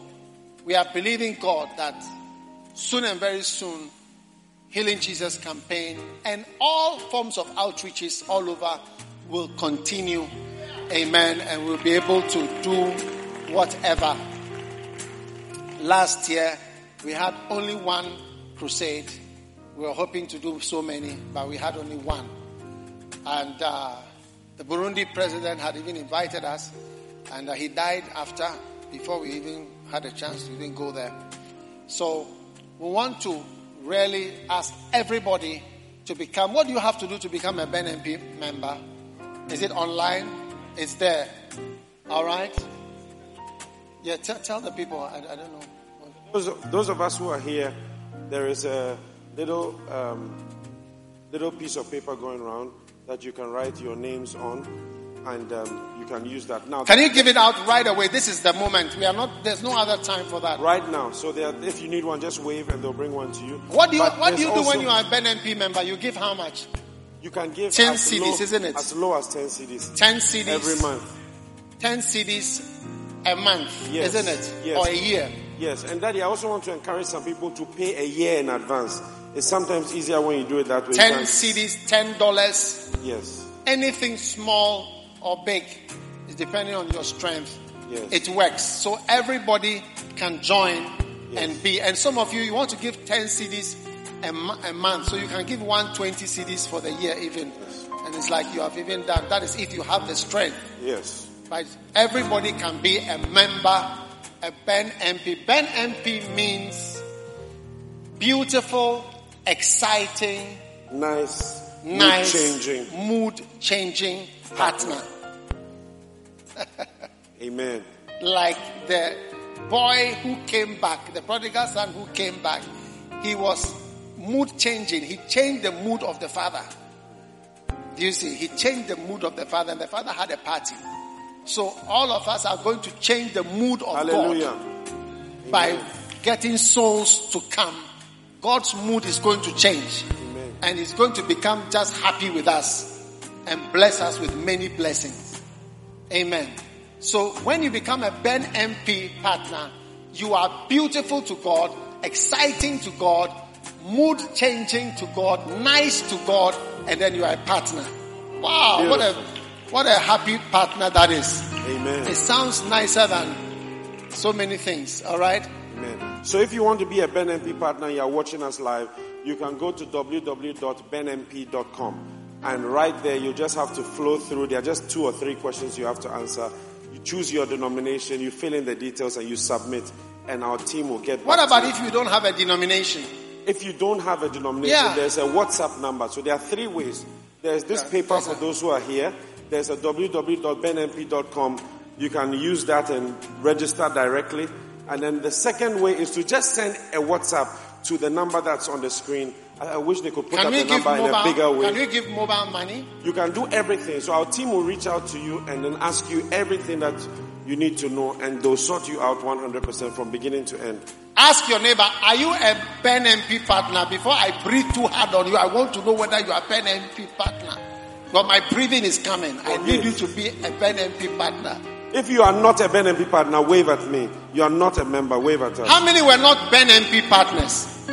we are believing God that soon and very soon, Healing Jesus campaign and all forms of outreaches all over will continue. Amen. And we'll be able to do whatever. Last year, we had only one crusade. We were hoping to do so many, but we had only one. And uh, the Burundi president had even invited us, and uh, he died after, before we even had a chance to even go there. So we want to really ask everybody to become. What do you have to do to become a Ben MP member? Is it online? It's there. All right. Yeah, t- tell the people. I, I don't know. Those, those of us who are here, there is a little um, little piece of paper going around that you can write your names on, and um, you can use that now. Can you give it out right away? This is the moment. We are not. There's no other time for that. Right now. So there, if you need one, just wave and they'll bring one to you. What do you But What do you do when you are a Ben MP member? You give how much? You can give 10 as cedis, low, isn't it? As low as 10 cedis. 10 cedis every month. 10 cedis a month, Yes. isn't it? Yes. Or a year. Yes, and Daddy, I also want to encourage some people to pay a year in advance. It's sometimes easier when you do it that way. 10 You cedis, 10 dollars. Yes. Anything small or big is depending on your strength. Yes. It works. So everybody can join and be. And some of you, you want to give 10 cedis a, a month. So you can give 120 cedis for the year even. And it's like you have even done. That is if you have the strength. Yes. But everybody can be a member, a Ben MP. Ben MP means beautiful, exciting, Nice. nice, Changing. mood changing partner. <laughs> Amen. Like the boy who came back, the prodigal son who came back, he was mood changing. He changed the mood of the father. Do you see? He changed the mood of the father, and the father had a party. So all of us are going to change the mood of Hallelujah. God by getting souls to come. God's mood is going to change. And He's going to become just happy with us and bless us with many blessings. Amen. So when you become a Ben MP partner, you are beautiful to God, exciting to God, mood changing to God, nice to God, and then you are a partner. Wow, what a what a happy partner that is. Amen. It sounds nicer than so many things, all right? Amen. So if you want to be a Ben MP partner, you are watching us live, you can go to www.benmp.com and right there you just have to flow through. There are just two or three questions you have to answer. You choose your denomination, you fill in the details and you submit and our team will get What about if you don't have a denomination? If you don't have a denomination, Yeah. there's a WhatsApp number. So there are three ways. There's this paper for those who are here. There's a www.benmp.com. You can use that and register directly. And then the second way is to just send a WhatsApp to the number that's on the screen. I, I wish they could put Can up the number in a bigger way. Can we give mobile money? You can do everything. So our team will reach out to you and then ask you everything that you need to know and they'll sort you out 100% from beginning to end. Ask your neighbor, are you a Ben MP partner? Before I breathe too hard on you, I want to know whether you are Ben MP partner. But my breathing is coming. I need you to be a Ben MP partner. If you are not a Ben MP partner, wave at me. You are not a member, wave at us. How many were not Ben MP partners?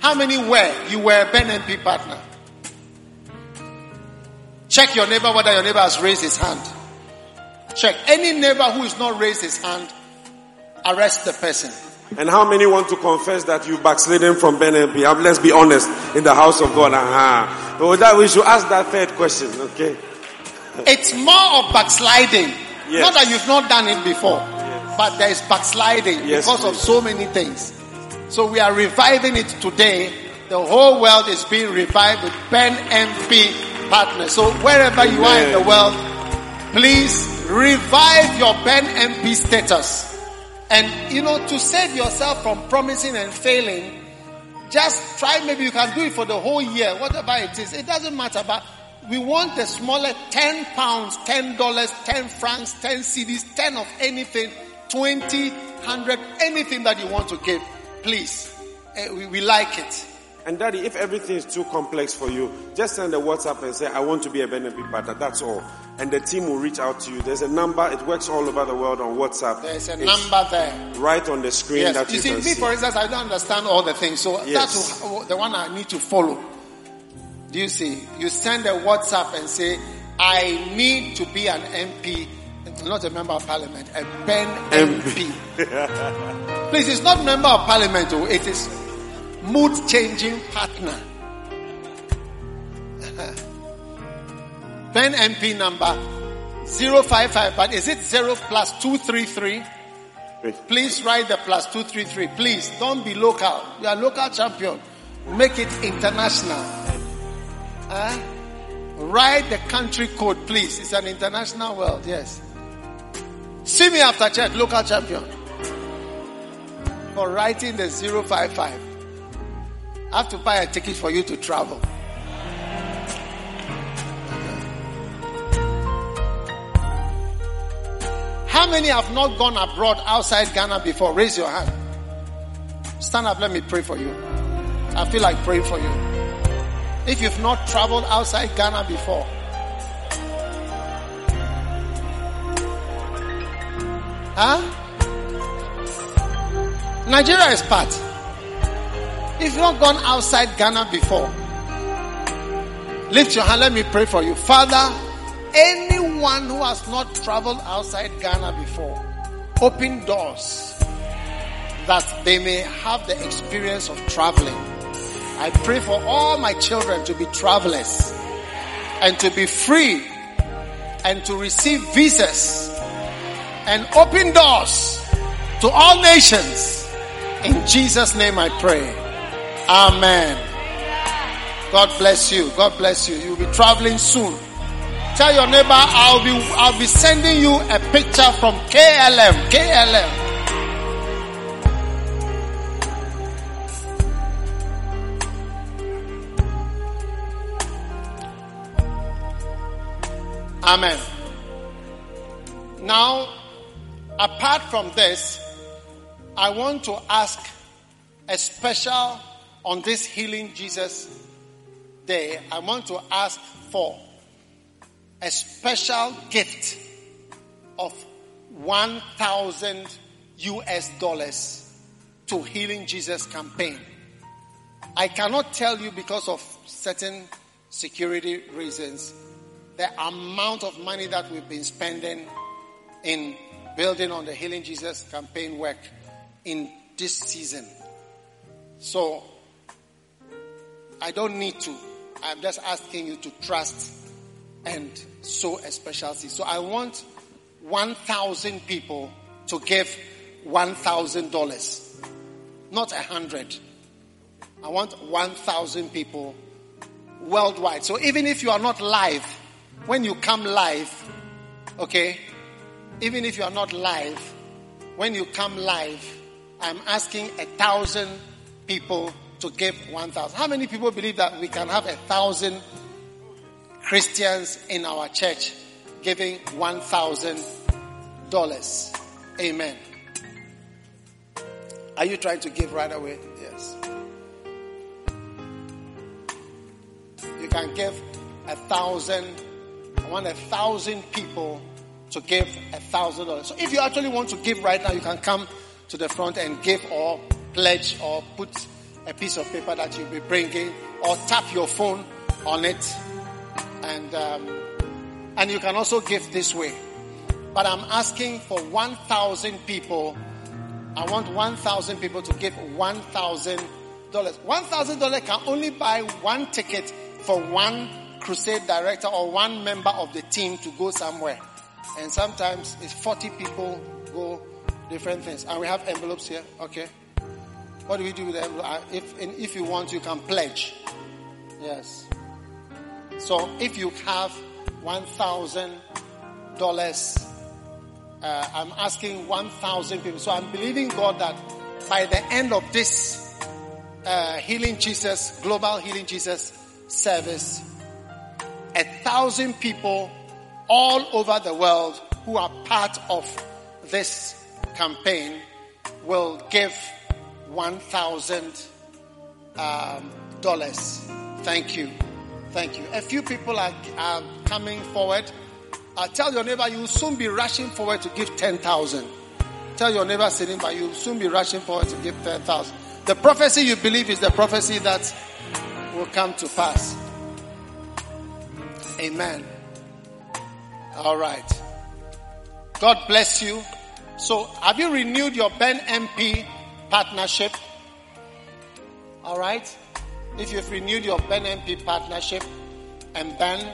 How many were? You were a Ben MP partner. Check your neighbor whether your neighbor has raised his hand. Check. Any neighbor who is not raised his hand, arrest the person. And how many want to confess that you backslidden from Ben MP? Uh, Let's be honest in the house of God. Uh-huh. But with that, we should ask that third question, okay? It's more of backsliding. Yes. Not that you've not done it before, but there is backsliding Yes, because of so many things. So we are reviving it today. The whole world is being revived with Ben MP partners. So wherever you are in the world, please revive your Ben MP status. And you know, to save yourself from promising and failing, just try, maybe you can do it for the whole year, whatever it is. It doesn't matter, but we want the smaller 10 pounds, 10 dollars, 10 francs, 10 cedis, 10 of anything, 20, 100, anything that you want to give. Please. Eh, we, we like it. And daddy, if everything is too complex for you, just send a WhatsApp and say, I want to be a benefit partner. That's all. And the team will reach out to you. There's a number. It works all over the world on WhatsApp. There's a It's number there. Right on the screen Yes. that You you, see, me see. for instance, I don't understand all the things, so Yes. that's the one I need to follow. Do you see? You send a WhatsApp and say, "I need to be an MP, not a member of Parliament, a Ben MP." <laughs> Please, it's not member of Parliament, oh, it is mood changing partner. <laughs> Ben MP number 055, but is it 0 plus 233? Please write the plus 233. Please don't be local. You are local champion. Make it international. Huh? Write the country code, please. It's an international world, yes. See me after church, local champion. For writing the 055. I have to buy a ticket for you to travel. How many have not gone abroad outside Ghana before? Raise your hand. Stand up, let me pray for you. I feel like praying for you. If you've not traveled outside Ghana before, huh? Nigeria is part. If you've not gone outside Ghana before, lift your hand, let me pray for you. Father, anyone who has not traveled outside Ghana before, open doors that they may have the experience of traveling. I pray for all my children to be travelers and to be free and to receive visas and open doors to all nations. In Jesus' name I pray. Amen. God bless you. God bless you. You'll be traveling soon. Tell your neighbor I'll be I'll be sending you a picture from KLM. KLM. Amen. Now, apart from this, I want to ask a special on this healing Jesus day. I want to ask for a special gift of 1000 US dollars to healing Jesus campaign. I cannot tell you because of certain security reasons the amount of money that we've been spending in building on the Healing Jesus campaign work in this season. So, I don't need to. I'm just asking you to trust and sow a special seed. So, I want 1,000 people to give $1,000, not a hundred. I want 1,000 people worldwide. So, even if you are not live, when you come live, okay, even if you are not live, when you come live, I'm asking a thousand people to give one thousand. How many people believe that we can have a thousand Christians in our church giving one thousand dollars? Amen. Are you trying to give right away? Yes. You can give a thousand I want a thousand people to give a thousand dollars. So if you actually want to give right now, you can come to the front and give or pledge or put a piece of paper that you'll be bringing or tap your phone on it and um, and you can also give this way. But I'm asking for 1,000 people. I want 1,000 people to give $1,000. $1,000 can only buy one ticket for one crusade director or one member of the team to go somewhere. And sometimes it's 40 people go different things. And we have envelopes here. Okay. What do we do with the envelope? Uh, If, if you want, you can pledge. Yes. So if you have $1,000, uh, I'm asking 1,000 people. So I'm believing God that by the end of this uh, Healing Jesus, Global Healing Jesus service, a thousand people all over the world who are part of this campaign will give 1,000 um, dollars. Thank you. Thank you. A few people are, are coming forward. Uh, tell your neighbor you will soon be rushing forward to give 10,000. Tell your neighbor sitting by you will soon be rushing forward to give 10,000. The prophecy you believe is the prophecy that will come to pass. Amen. All right. God bless you. So, have you renewed your Ben MP partnership? All right. If you've renewed your Ben MP partnership, and then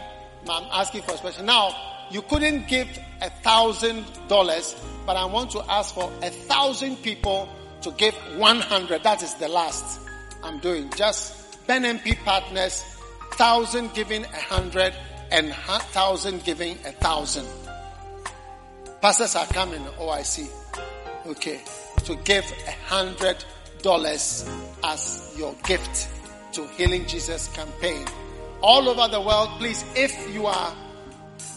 I'm asking for a special. Now, you couldn't give a thousand dollars, but I want to ask for a thousand people to give 100. That is the last I'm doing. Just Ben MP partners, thousand giving a hundred and thousand giving a thousand. Pastors are coming. Oh, I see. Okay. To give a hundred dollars as your gift to Healing Jesus campaign. All over the world, please, if you are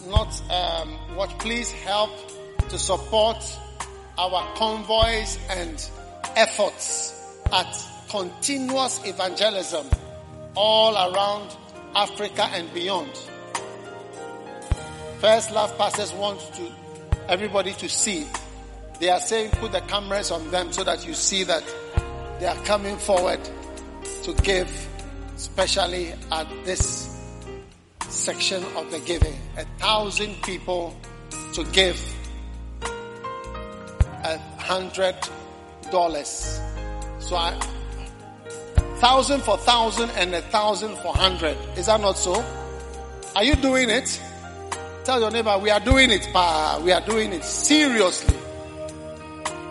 not um, what, please help to support our convoys and efforts at continuous evangelism all around Africa and beyond. First Love pastors want to everybody to see. They are saying put the cameras on them so that you see that they are coming forward to give, especially at this section of the giving. A thousand people to give a hundred dollars. So I, thousand for thousand and a thousand for hundred. Is that not so? Are you doing it? Tell your neighbor, we are doing it, pa. We are doing it seriously.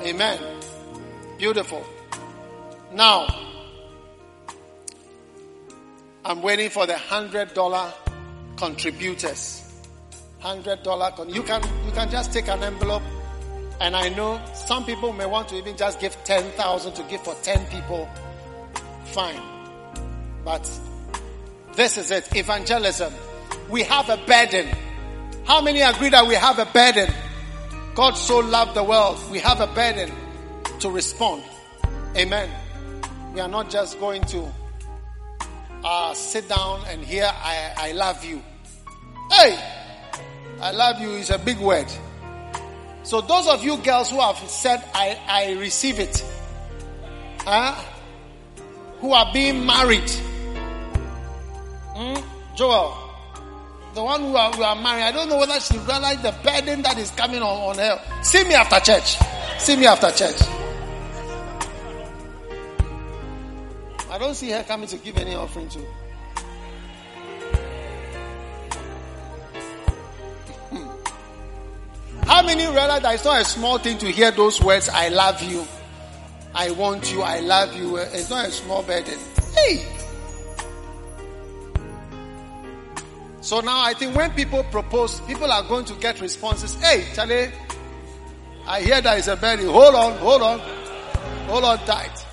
Amen. Beautiful. Now, I'm waiting for the hundred dollar contributors. Hundred dollar. Con- you can you can just take an envelope, and I know some people may want to even just give ten thousand to give for ten people. Fine, but this is it. Evangelism. We have a burden. How many agree that we have a burden? God so loved the world. We have a burden to respond. Amen. We are not just going to uh, sit down and hear, I, I love you. Hey, I love you is a big word. So those of you girls who have said, I, I receive it, huh? who are being married, hmm? Joel, the one who are, are married, I don't know whether she realized the burden that is coming on, on her. See me after church. See me after church. I don't see her coming to give any offering to. Hmm. How many realize that it's not a small thing to hear those words, I love you, I want you, I love you. It's not a small burden. Hey! So now I think when people propose, people are going to get responses. Hey, Charlie, I hear that it's a burden. Hold on, hold on, hold on tight.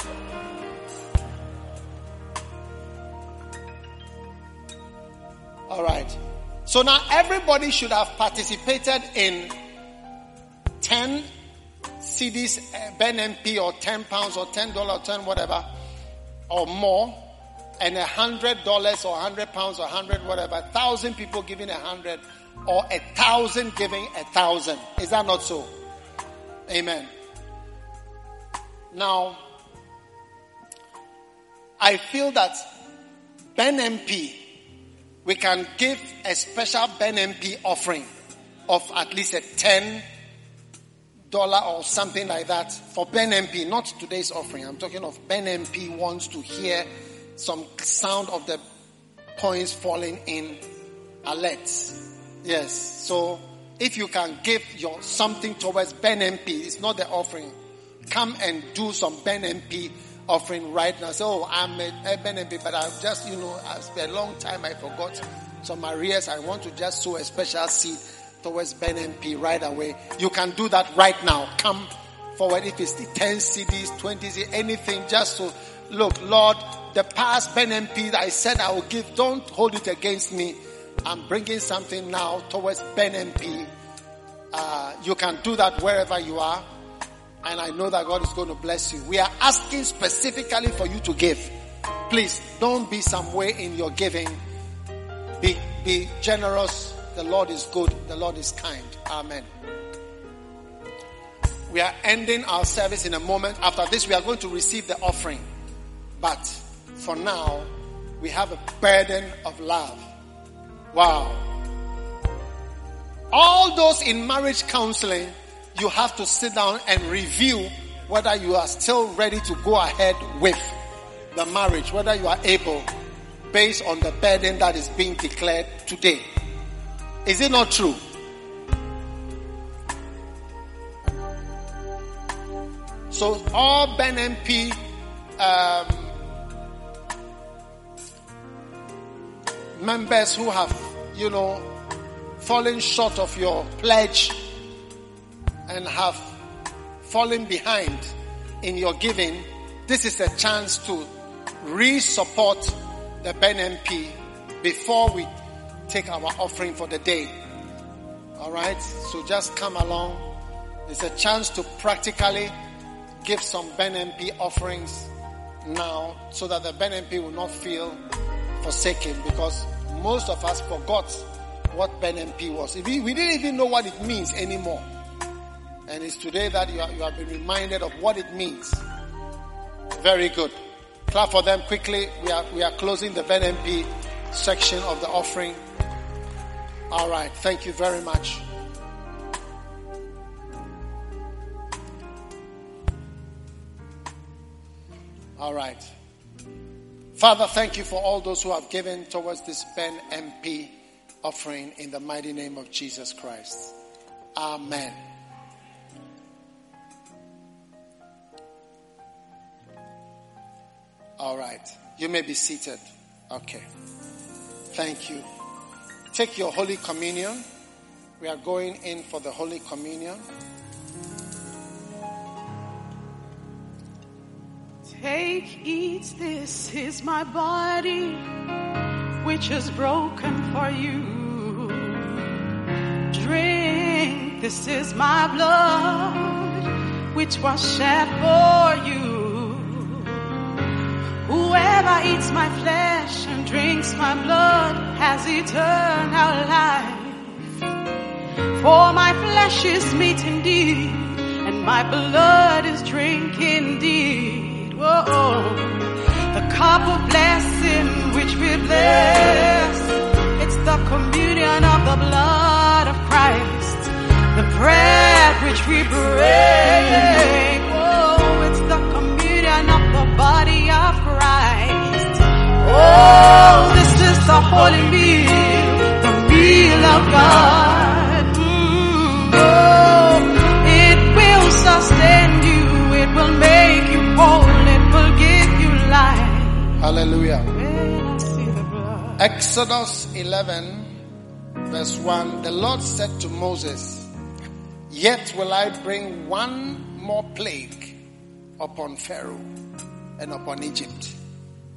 All right. So now everybody should have participated in 10 cedis, uh, Ben MP or 10 pounds or 10 dollars, 10 whatever, or more, and a hundred dollars or hundred pounds or hundred whatever, a thousand people giving a hundred, or a thousand giving a thousand. Is that not so? Amen. Now, I feel that Ben MP we can give a special Ben MP offering of at least a ten dollar or something like that for Ben MP, not today's offering. I'm talking of Ben MP wants to hear some sound of the coins falling in alerts. Yes. So if you can give your something towards Ben MP, it's not the offering. Come and do some Ben MP offering right now. So oh, I'm a, a Ben MP, but I've just, you know, it's been a long time I forgot some arrears. I want to just sow a special seed towards Ben MP right away. You can do that right now. Come forward if it's the 10 cedis, 20 cedis, anything just so look, Lord, the past Ben MP that I said I will give, don't hold it against me. I'm bringing something now towards Ben MP. Uh, you can do that wherever you are. And I know that God is going to bless you. We are asking specifically for you to give. Please don't be some way in your giving. Be, be generous. The Lord is good. The Lord is kind. Amen. We are ending our service in a moment. After this, we are going to receive the offering. But for now, we have a burden of love. Wow. All those in marriage counseling, you have to sit down and review whether you are still ready to go ahead with the marriage, whether you are able based on the burden that is being declared today. Is it not true? So all Ben MP um, members who have, you know, fallen short of your pledge and have fallen behind in your giving, this is a chance to re-support the Ben MP before we take our offering for the day. Alright? So just come along. It's a chance to practically give some Ben MP offerings now so that the Ben MP will not feel forsaken because most of us forgot what Ben MP was. We, didn't even know what it means anymore. And it's today that you, you have been reminded of what it means. Very good. Clap for them quickly. We are, we are closing the Ben MP section of the offering. All right. Thank you very much. All right. Father, thank you for all those who have given towards this Ben MP offering in the mighty name of Jesus Christ. Amen. All right. You may be seated. Okay. Thank you. Take your Holy Communion. We are going in for the Holy Communion. Take, eat, this is my body, which is broken for you. Drink, this is my blood, which was shed for you. Whoever eats my flesh and drinks my blood has eternal life. For my flesh is meat indeed, and my blood is drink indeed. Whoa. The cup of blessing which we bless, it's the communion of the blood of Christ. The bread which we break, oh, it's the communion of the body of Christ. Oh, this is the holy meal, the meal of God. Oh, Hallelujah. Exodus 11, verse 1 The Lord said to Moses, Yet will I bring one more plague upon Pharaoh and upon Egypt,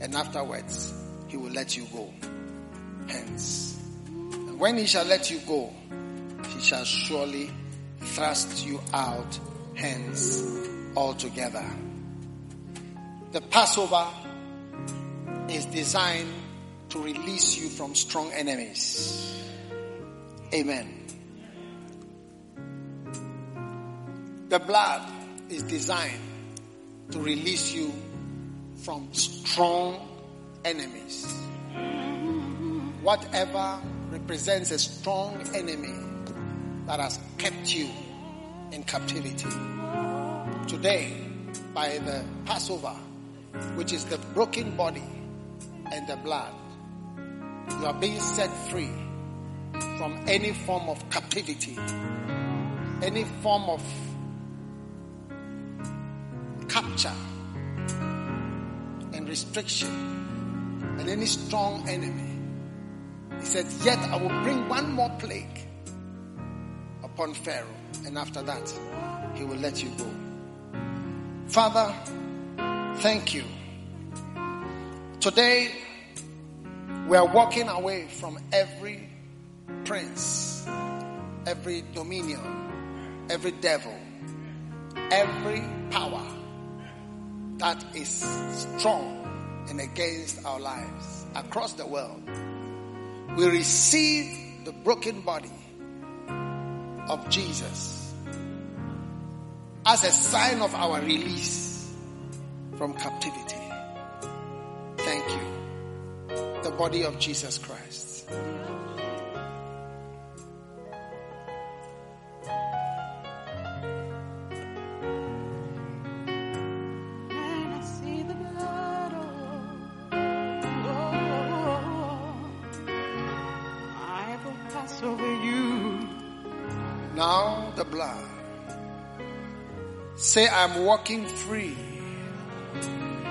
and afterwards he will let you go. Hence, and when he shall let you go, he shall surely thrust you out hence altogether. The Passover is designed to release you from strong enemies. Amen. The blood is designed to release you from strong enemies. Whatever represents a strong enemy that has kept you in captivity. Today, by the Passover, which is the broken body and the blood, you are being set free from any form of captivity, any form of capture and restriction, and any strong enemy. He said, Yet I will bring one more plague upon Pharaoh, and after that, he will let you go. Father, thank you. Today, we are walking away from every prince, every dominion, every devil, every power that is strong and against our lives across the world. We receive the broken body of Jesus as a sign of our release from captivity. The body of Jesus Christ. And I see the blood, I will pass over you. Now the blood. Say, I'm walking free.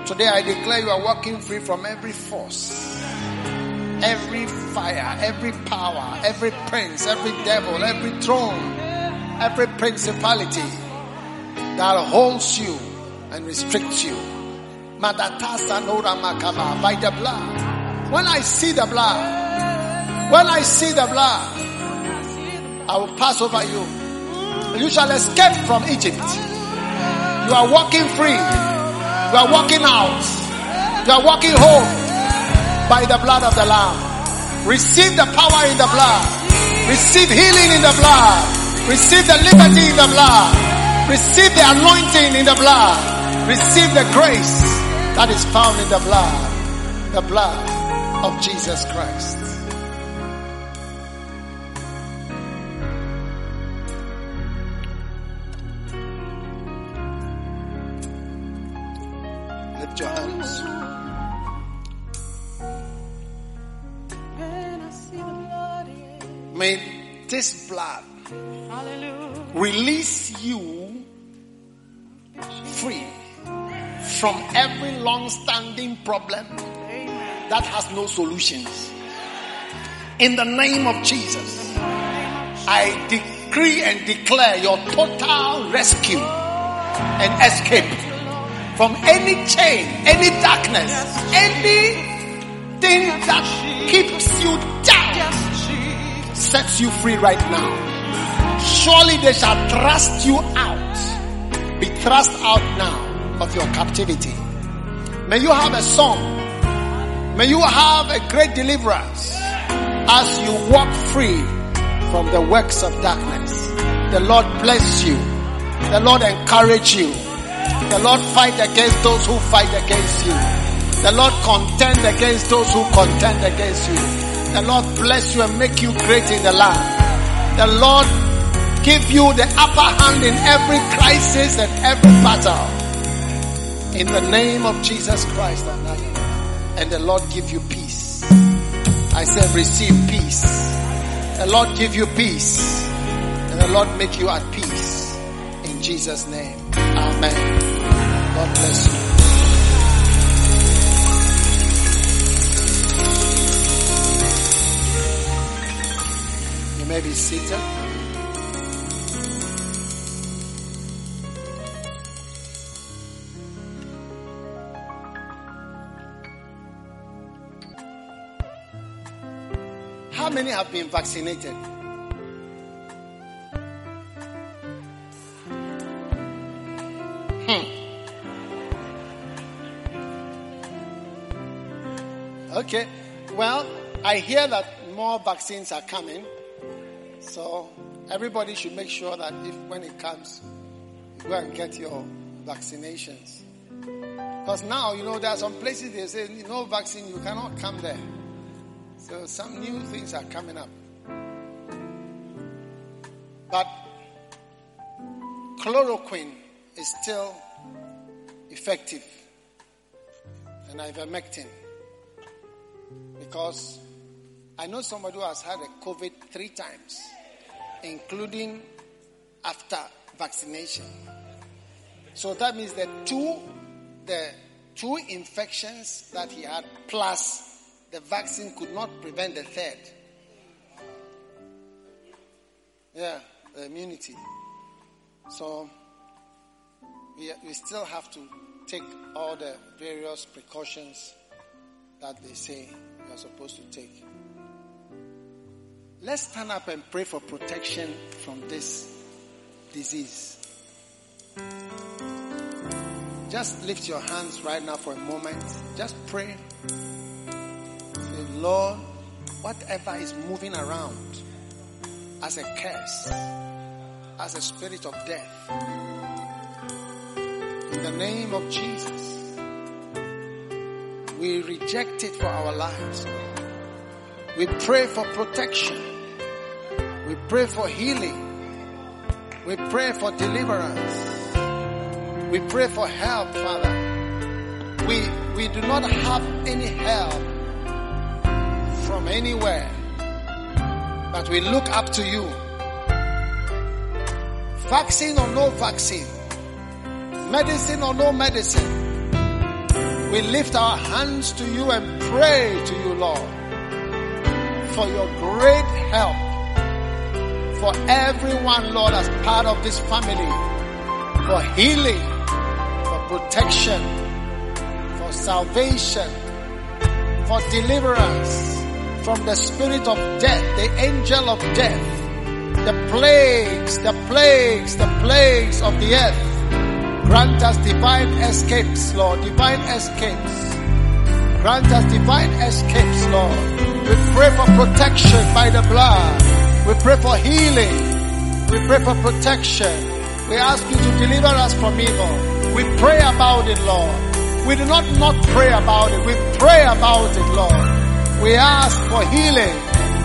Today I declare you are walking free from every force, every fire, every power, every prince, every devil, every throne, every principality that holds you and restricts you. By the blood. When I see the blood, when I see the blood, I will pass over you. You shall escape from Egypt. You are walking free. You are walking out. You are walking home by the blood of the Lamb. Receive the power in the blood. Receive healing in the blood. Receive the liberty in the blood. Receive the anointing in the blood. Receive the grace that is found in the blood. The blood of Jesus Christ. May this blood release you free from every long-standing problem that has no solutions. In the name of Jesus, I decree and declare your total rescue and escape from any chain, any darkness, anything that keeps you down, sets you free right now. Surely they shall thrust you out, be thrust out now of your captivity. May you have a song. May you have a great deliverance as you walk free from the works of darkness. The Lord bless you. The Lord encourage you. The Lord fight against those who fight against you. The Lord contend against those who contend against you. The Lord bless you and make you great in the land. The Lord give you the upper hand in every crisis and every battle. In the name of Jesus Christ. And the Lord give you peace. I said receive peace. The Lord give you peace. And the Lord make you at peace. In Jesus' name. Amen. God bless you. May be seated. How many have been vaccinated? Hmm. Okay. Well, I hear that more vaccines are coming. So everybody should make sure that if when it comes, you go and get your vaccinations. Because now, you know, there are some places they say no vaccine, you cannot come there. So some new things are coming up. But chloroquine is still effective and ivermectin because I know somebody who has had a COVID three times, including after vaccination. So that means that two, the two infections that he had plus the vaccine could not prevent the third. Yeah, the immunity. So we, we still have to take all the various precautions that they say are supposed to take. Let's stand up and pray for protection from this disease. Just lift your hands right now for a moment. Just pray. Say, Lord, whatever is moving around as a curse, as a spirit of death, in the name of Jesus, we reject it for our lives. We pray for protection. We pray for healing. We pray for deliverance. We pray for help, Father. We, we do not have any help from anywhere, but we look up to you. Vaccine or no vaccine, medicine or no medicine, we lift our hands to you and pray to you, Lord, for your great help for everyone, Lord, as part of this family, for healing, for protection, for salvation, for deliverance from the spirit of death, the angel of death, the plagues, the plagues, the plagues of the earth. Grant us divine escapes, Lord, divine escapes. Grant us divine escapes, Lord. We pray for protection by the blood. We pray for healing. We pray for protection. We ask you to deliver us from evil. We pray about it, Lord. We do not not pray about it. We pray about it, Lord. We ask for healing,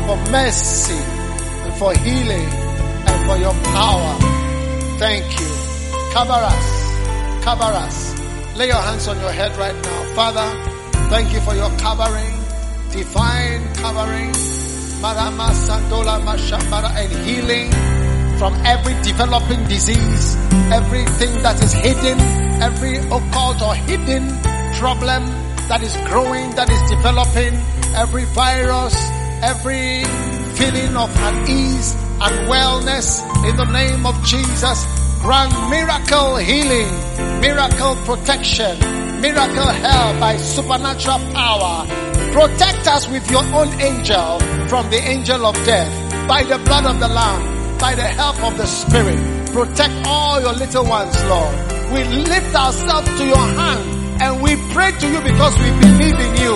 for mercy, and for healing, and for your power. Thank you. Cover us. Cover us. Lay your hands on your head right now. Father, thank you for your covering, divine covering, and healing from every developing disease, everything that is hidden, every occult or hidden problem that is growing, that is developing, every virus, every feeling of unease and wellness in the name of Jesus. Grant miracle healing, miracle protection, miracle help by supernatural power. Protect us with your own angel from the angel of death by the blood of the lamb, by the help of the spirit. Protect all your little ones, Lord. We lift ourselves to your hand and we pray to you because we believe in you.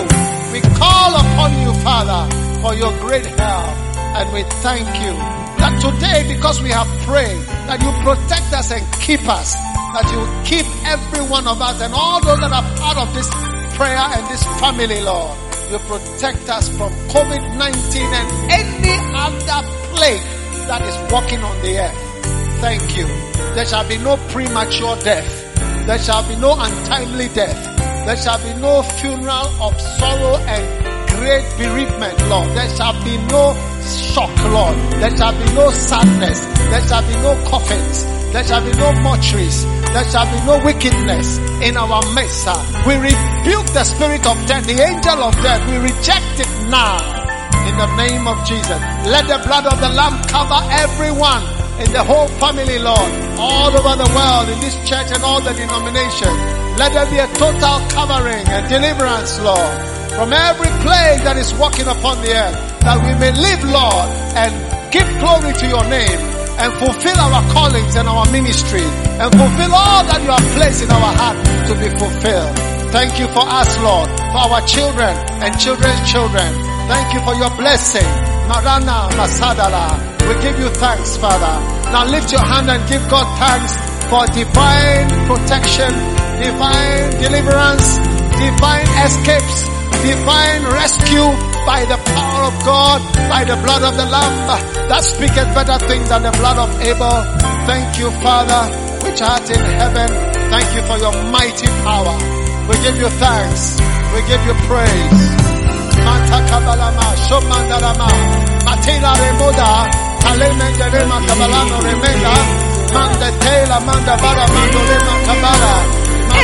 We call upon you, Father, for your great help and we thank you that today because we have prayed that you protect us and keep us, that you keep every one of us and all those that are part of this prayer and this family, Lord. You protect us from COVID-19 and any other plague that is walking on the earth. Thank you. There shall be no premature death. There shall be no untimely death. There shall be no funeral of sorrow and great bereavement, Lord. There shall be no shock, Lord. There shall be no sadness. There shall be no coffins. There shall be no mortuaries. There shall be no wickedness in our midst. We rebuke the spirit of death, the angel of death. We reject it now in the name of Jesus. Let the blood of the Lamb cover everyone in the whole family, Lord, all over the world, in this church and all the denominations. Let there be a total covering and deliverance, Lord, from every plague that is walking upon the earth, that we may live, Lord, and give glory to your name and fulfill our callings and our ministry and fulfill all that you have placed in our heart to be fulfilled. Thank you for us, Lord, for our children and children's children. Thank you for your blessing. Marana Masadala. We give you thanks, Father. Now lift your hand and give God thanks for divine protection, divine deliverance, divine escapes, divine rescue by the power of God, by the blood of the Lamb that speaketh better things than the blood of Abel. Thank you, Father, which art in heaven. Thank you for your mighty power. We give you thanks. We give you praise. Manta kabalama, shomandalama, matila remoda, kalemende rema kabalano remenda, manda tela, manda bara, mando rema kabala,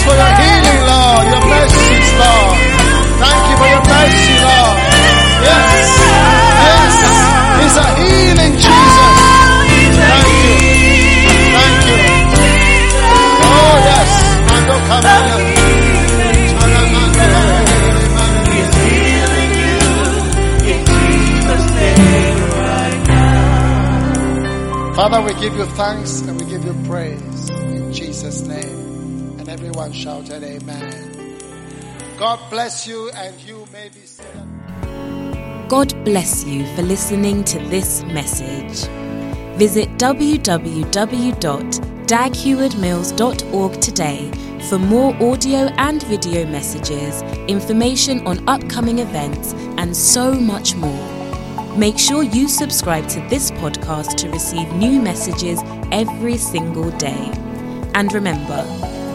thanks for your healing, Lord, your mercies, Lord. Thank you for your mercy, Lord. Yes, yes, it's a healing, Jesus. Thank you, thank you. Oh yes, Mando Kamaya. Father, we give you thanks and we give you praise. God bless you, and you may be seated. God bless you for listening to this message. Visit www.daghewardmills.org today for more audio and video messages, information on upcoming events, and so much more. Make sure you subscribe to this podcast to receive new messages every single day. And remember,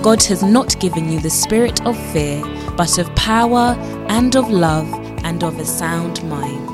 God has not given you the spirit of fear, but of power and of love and of a sound mind.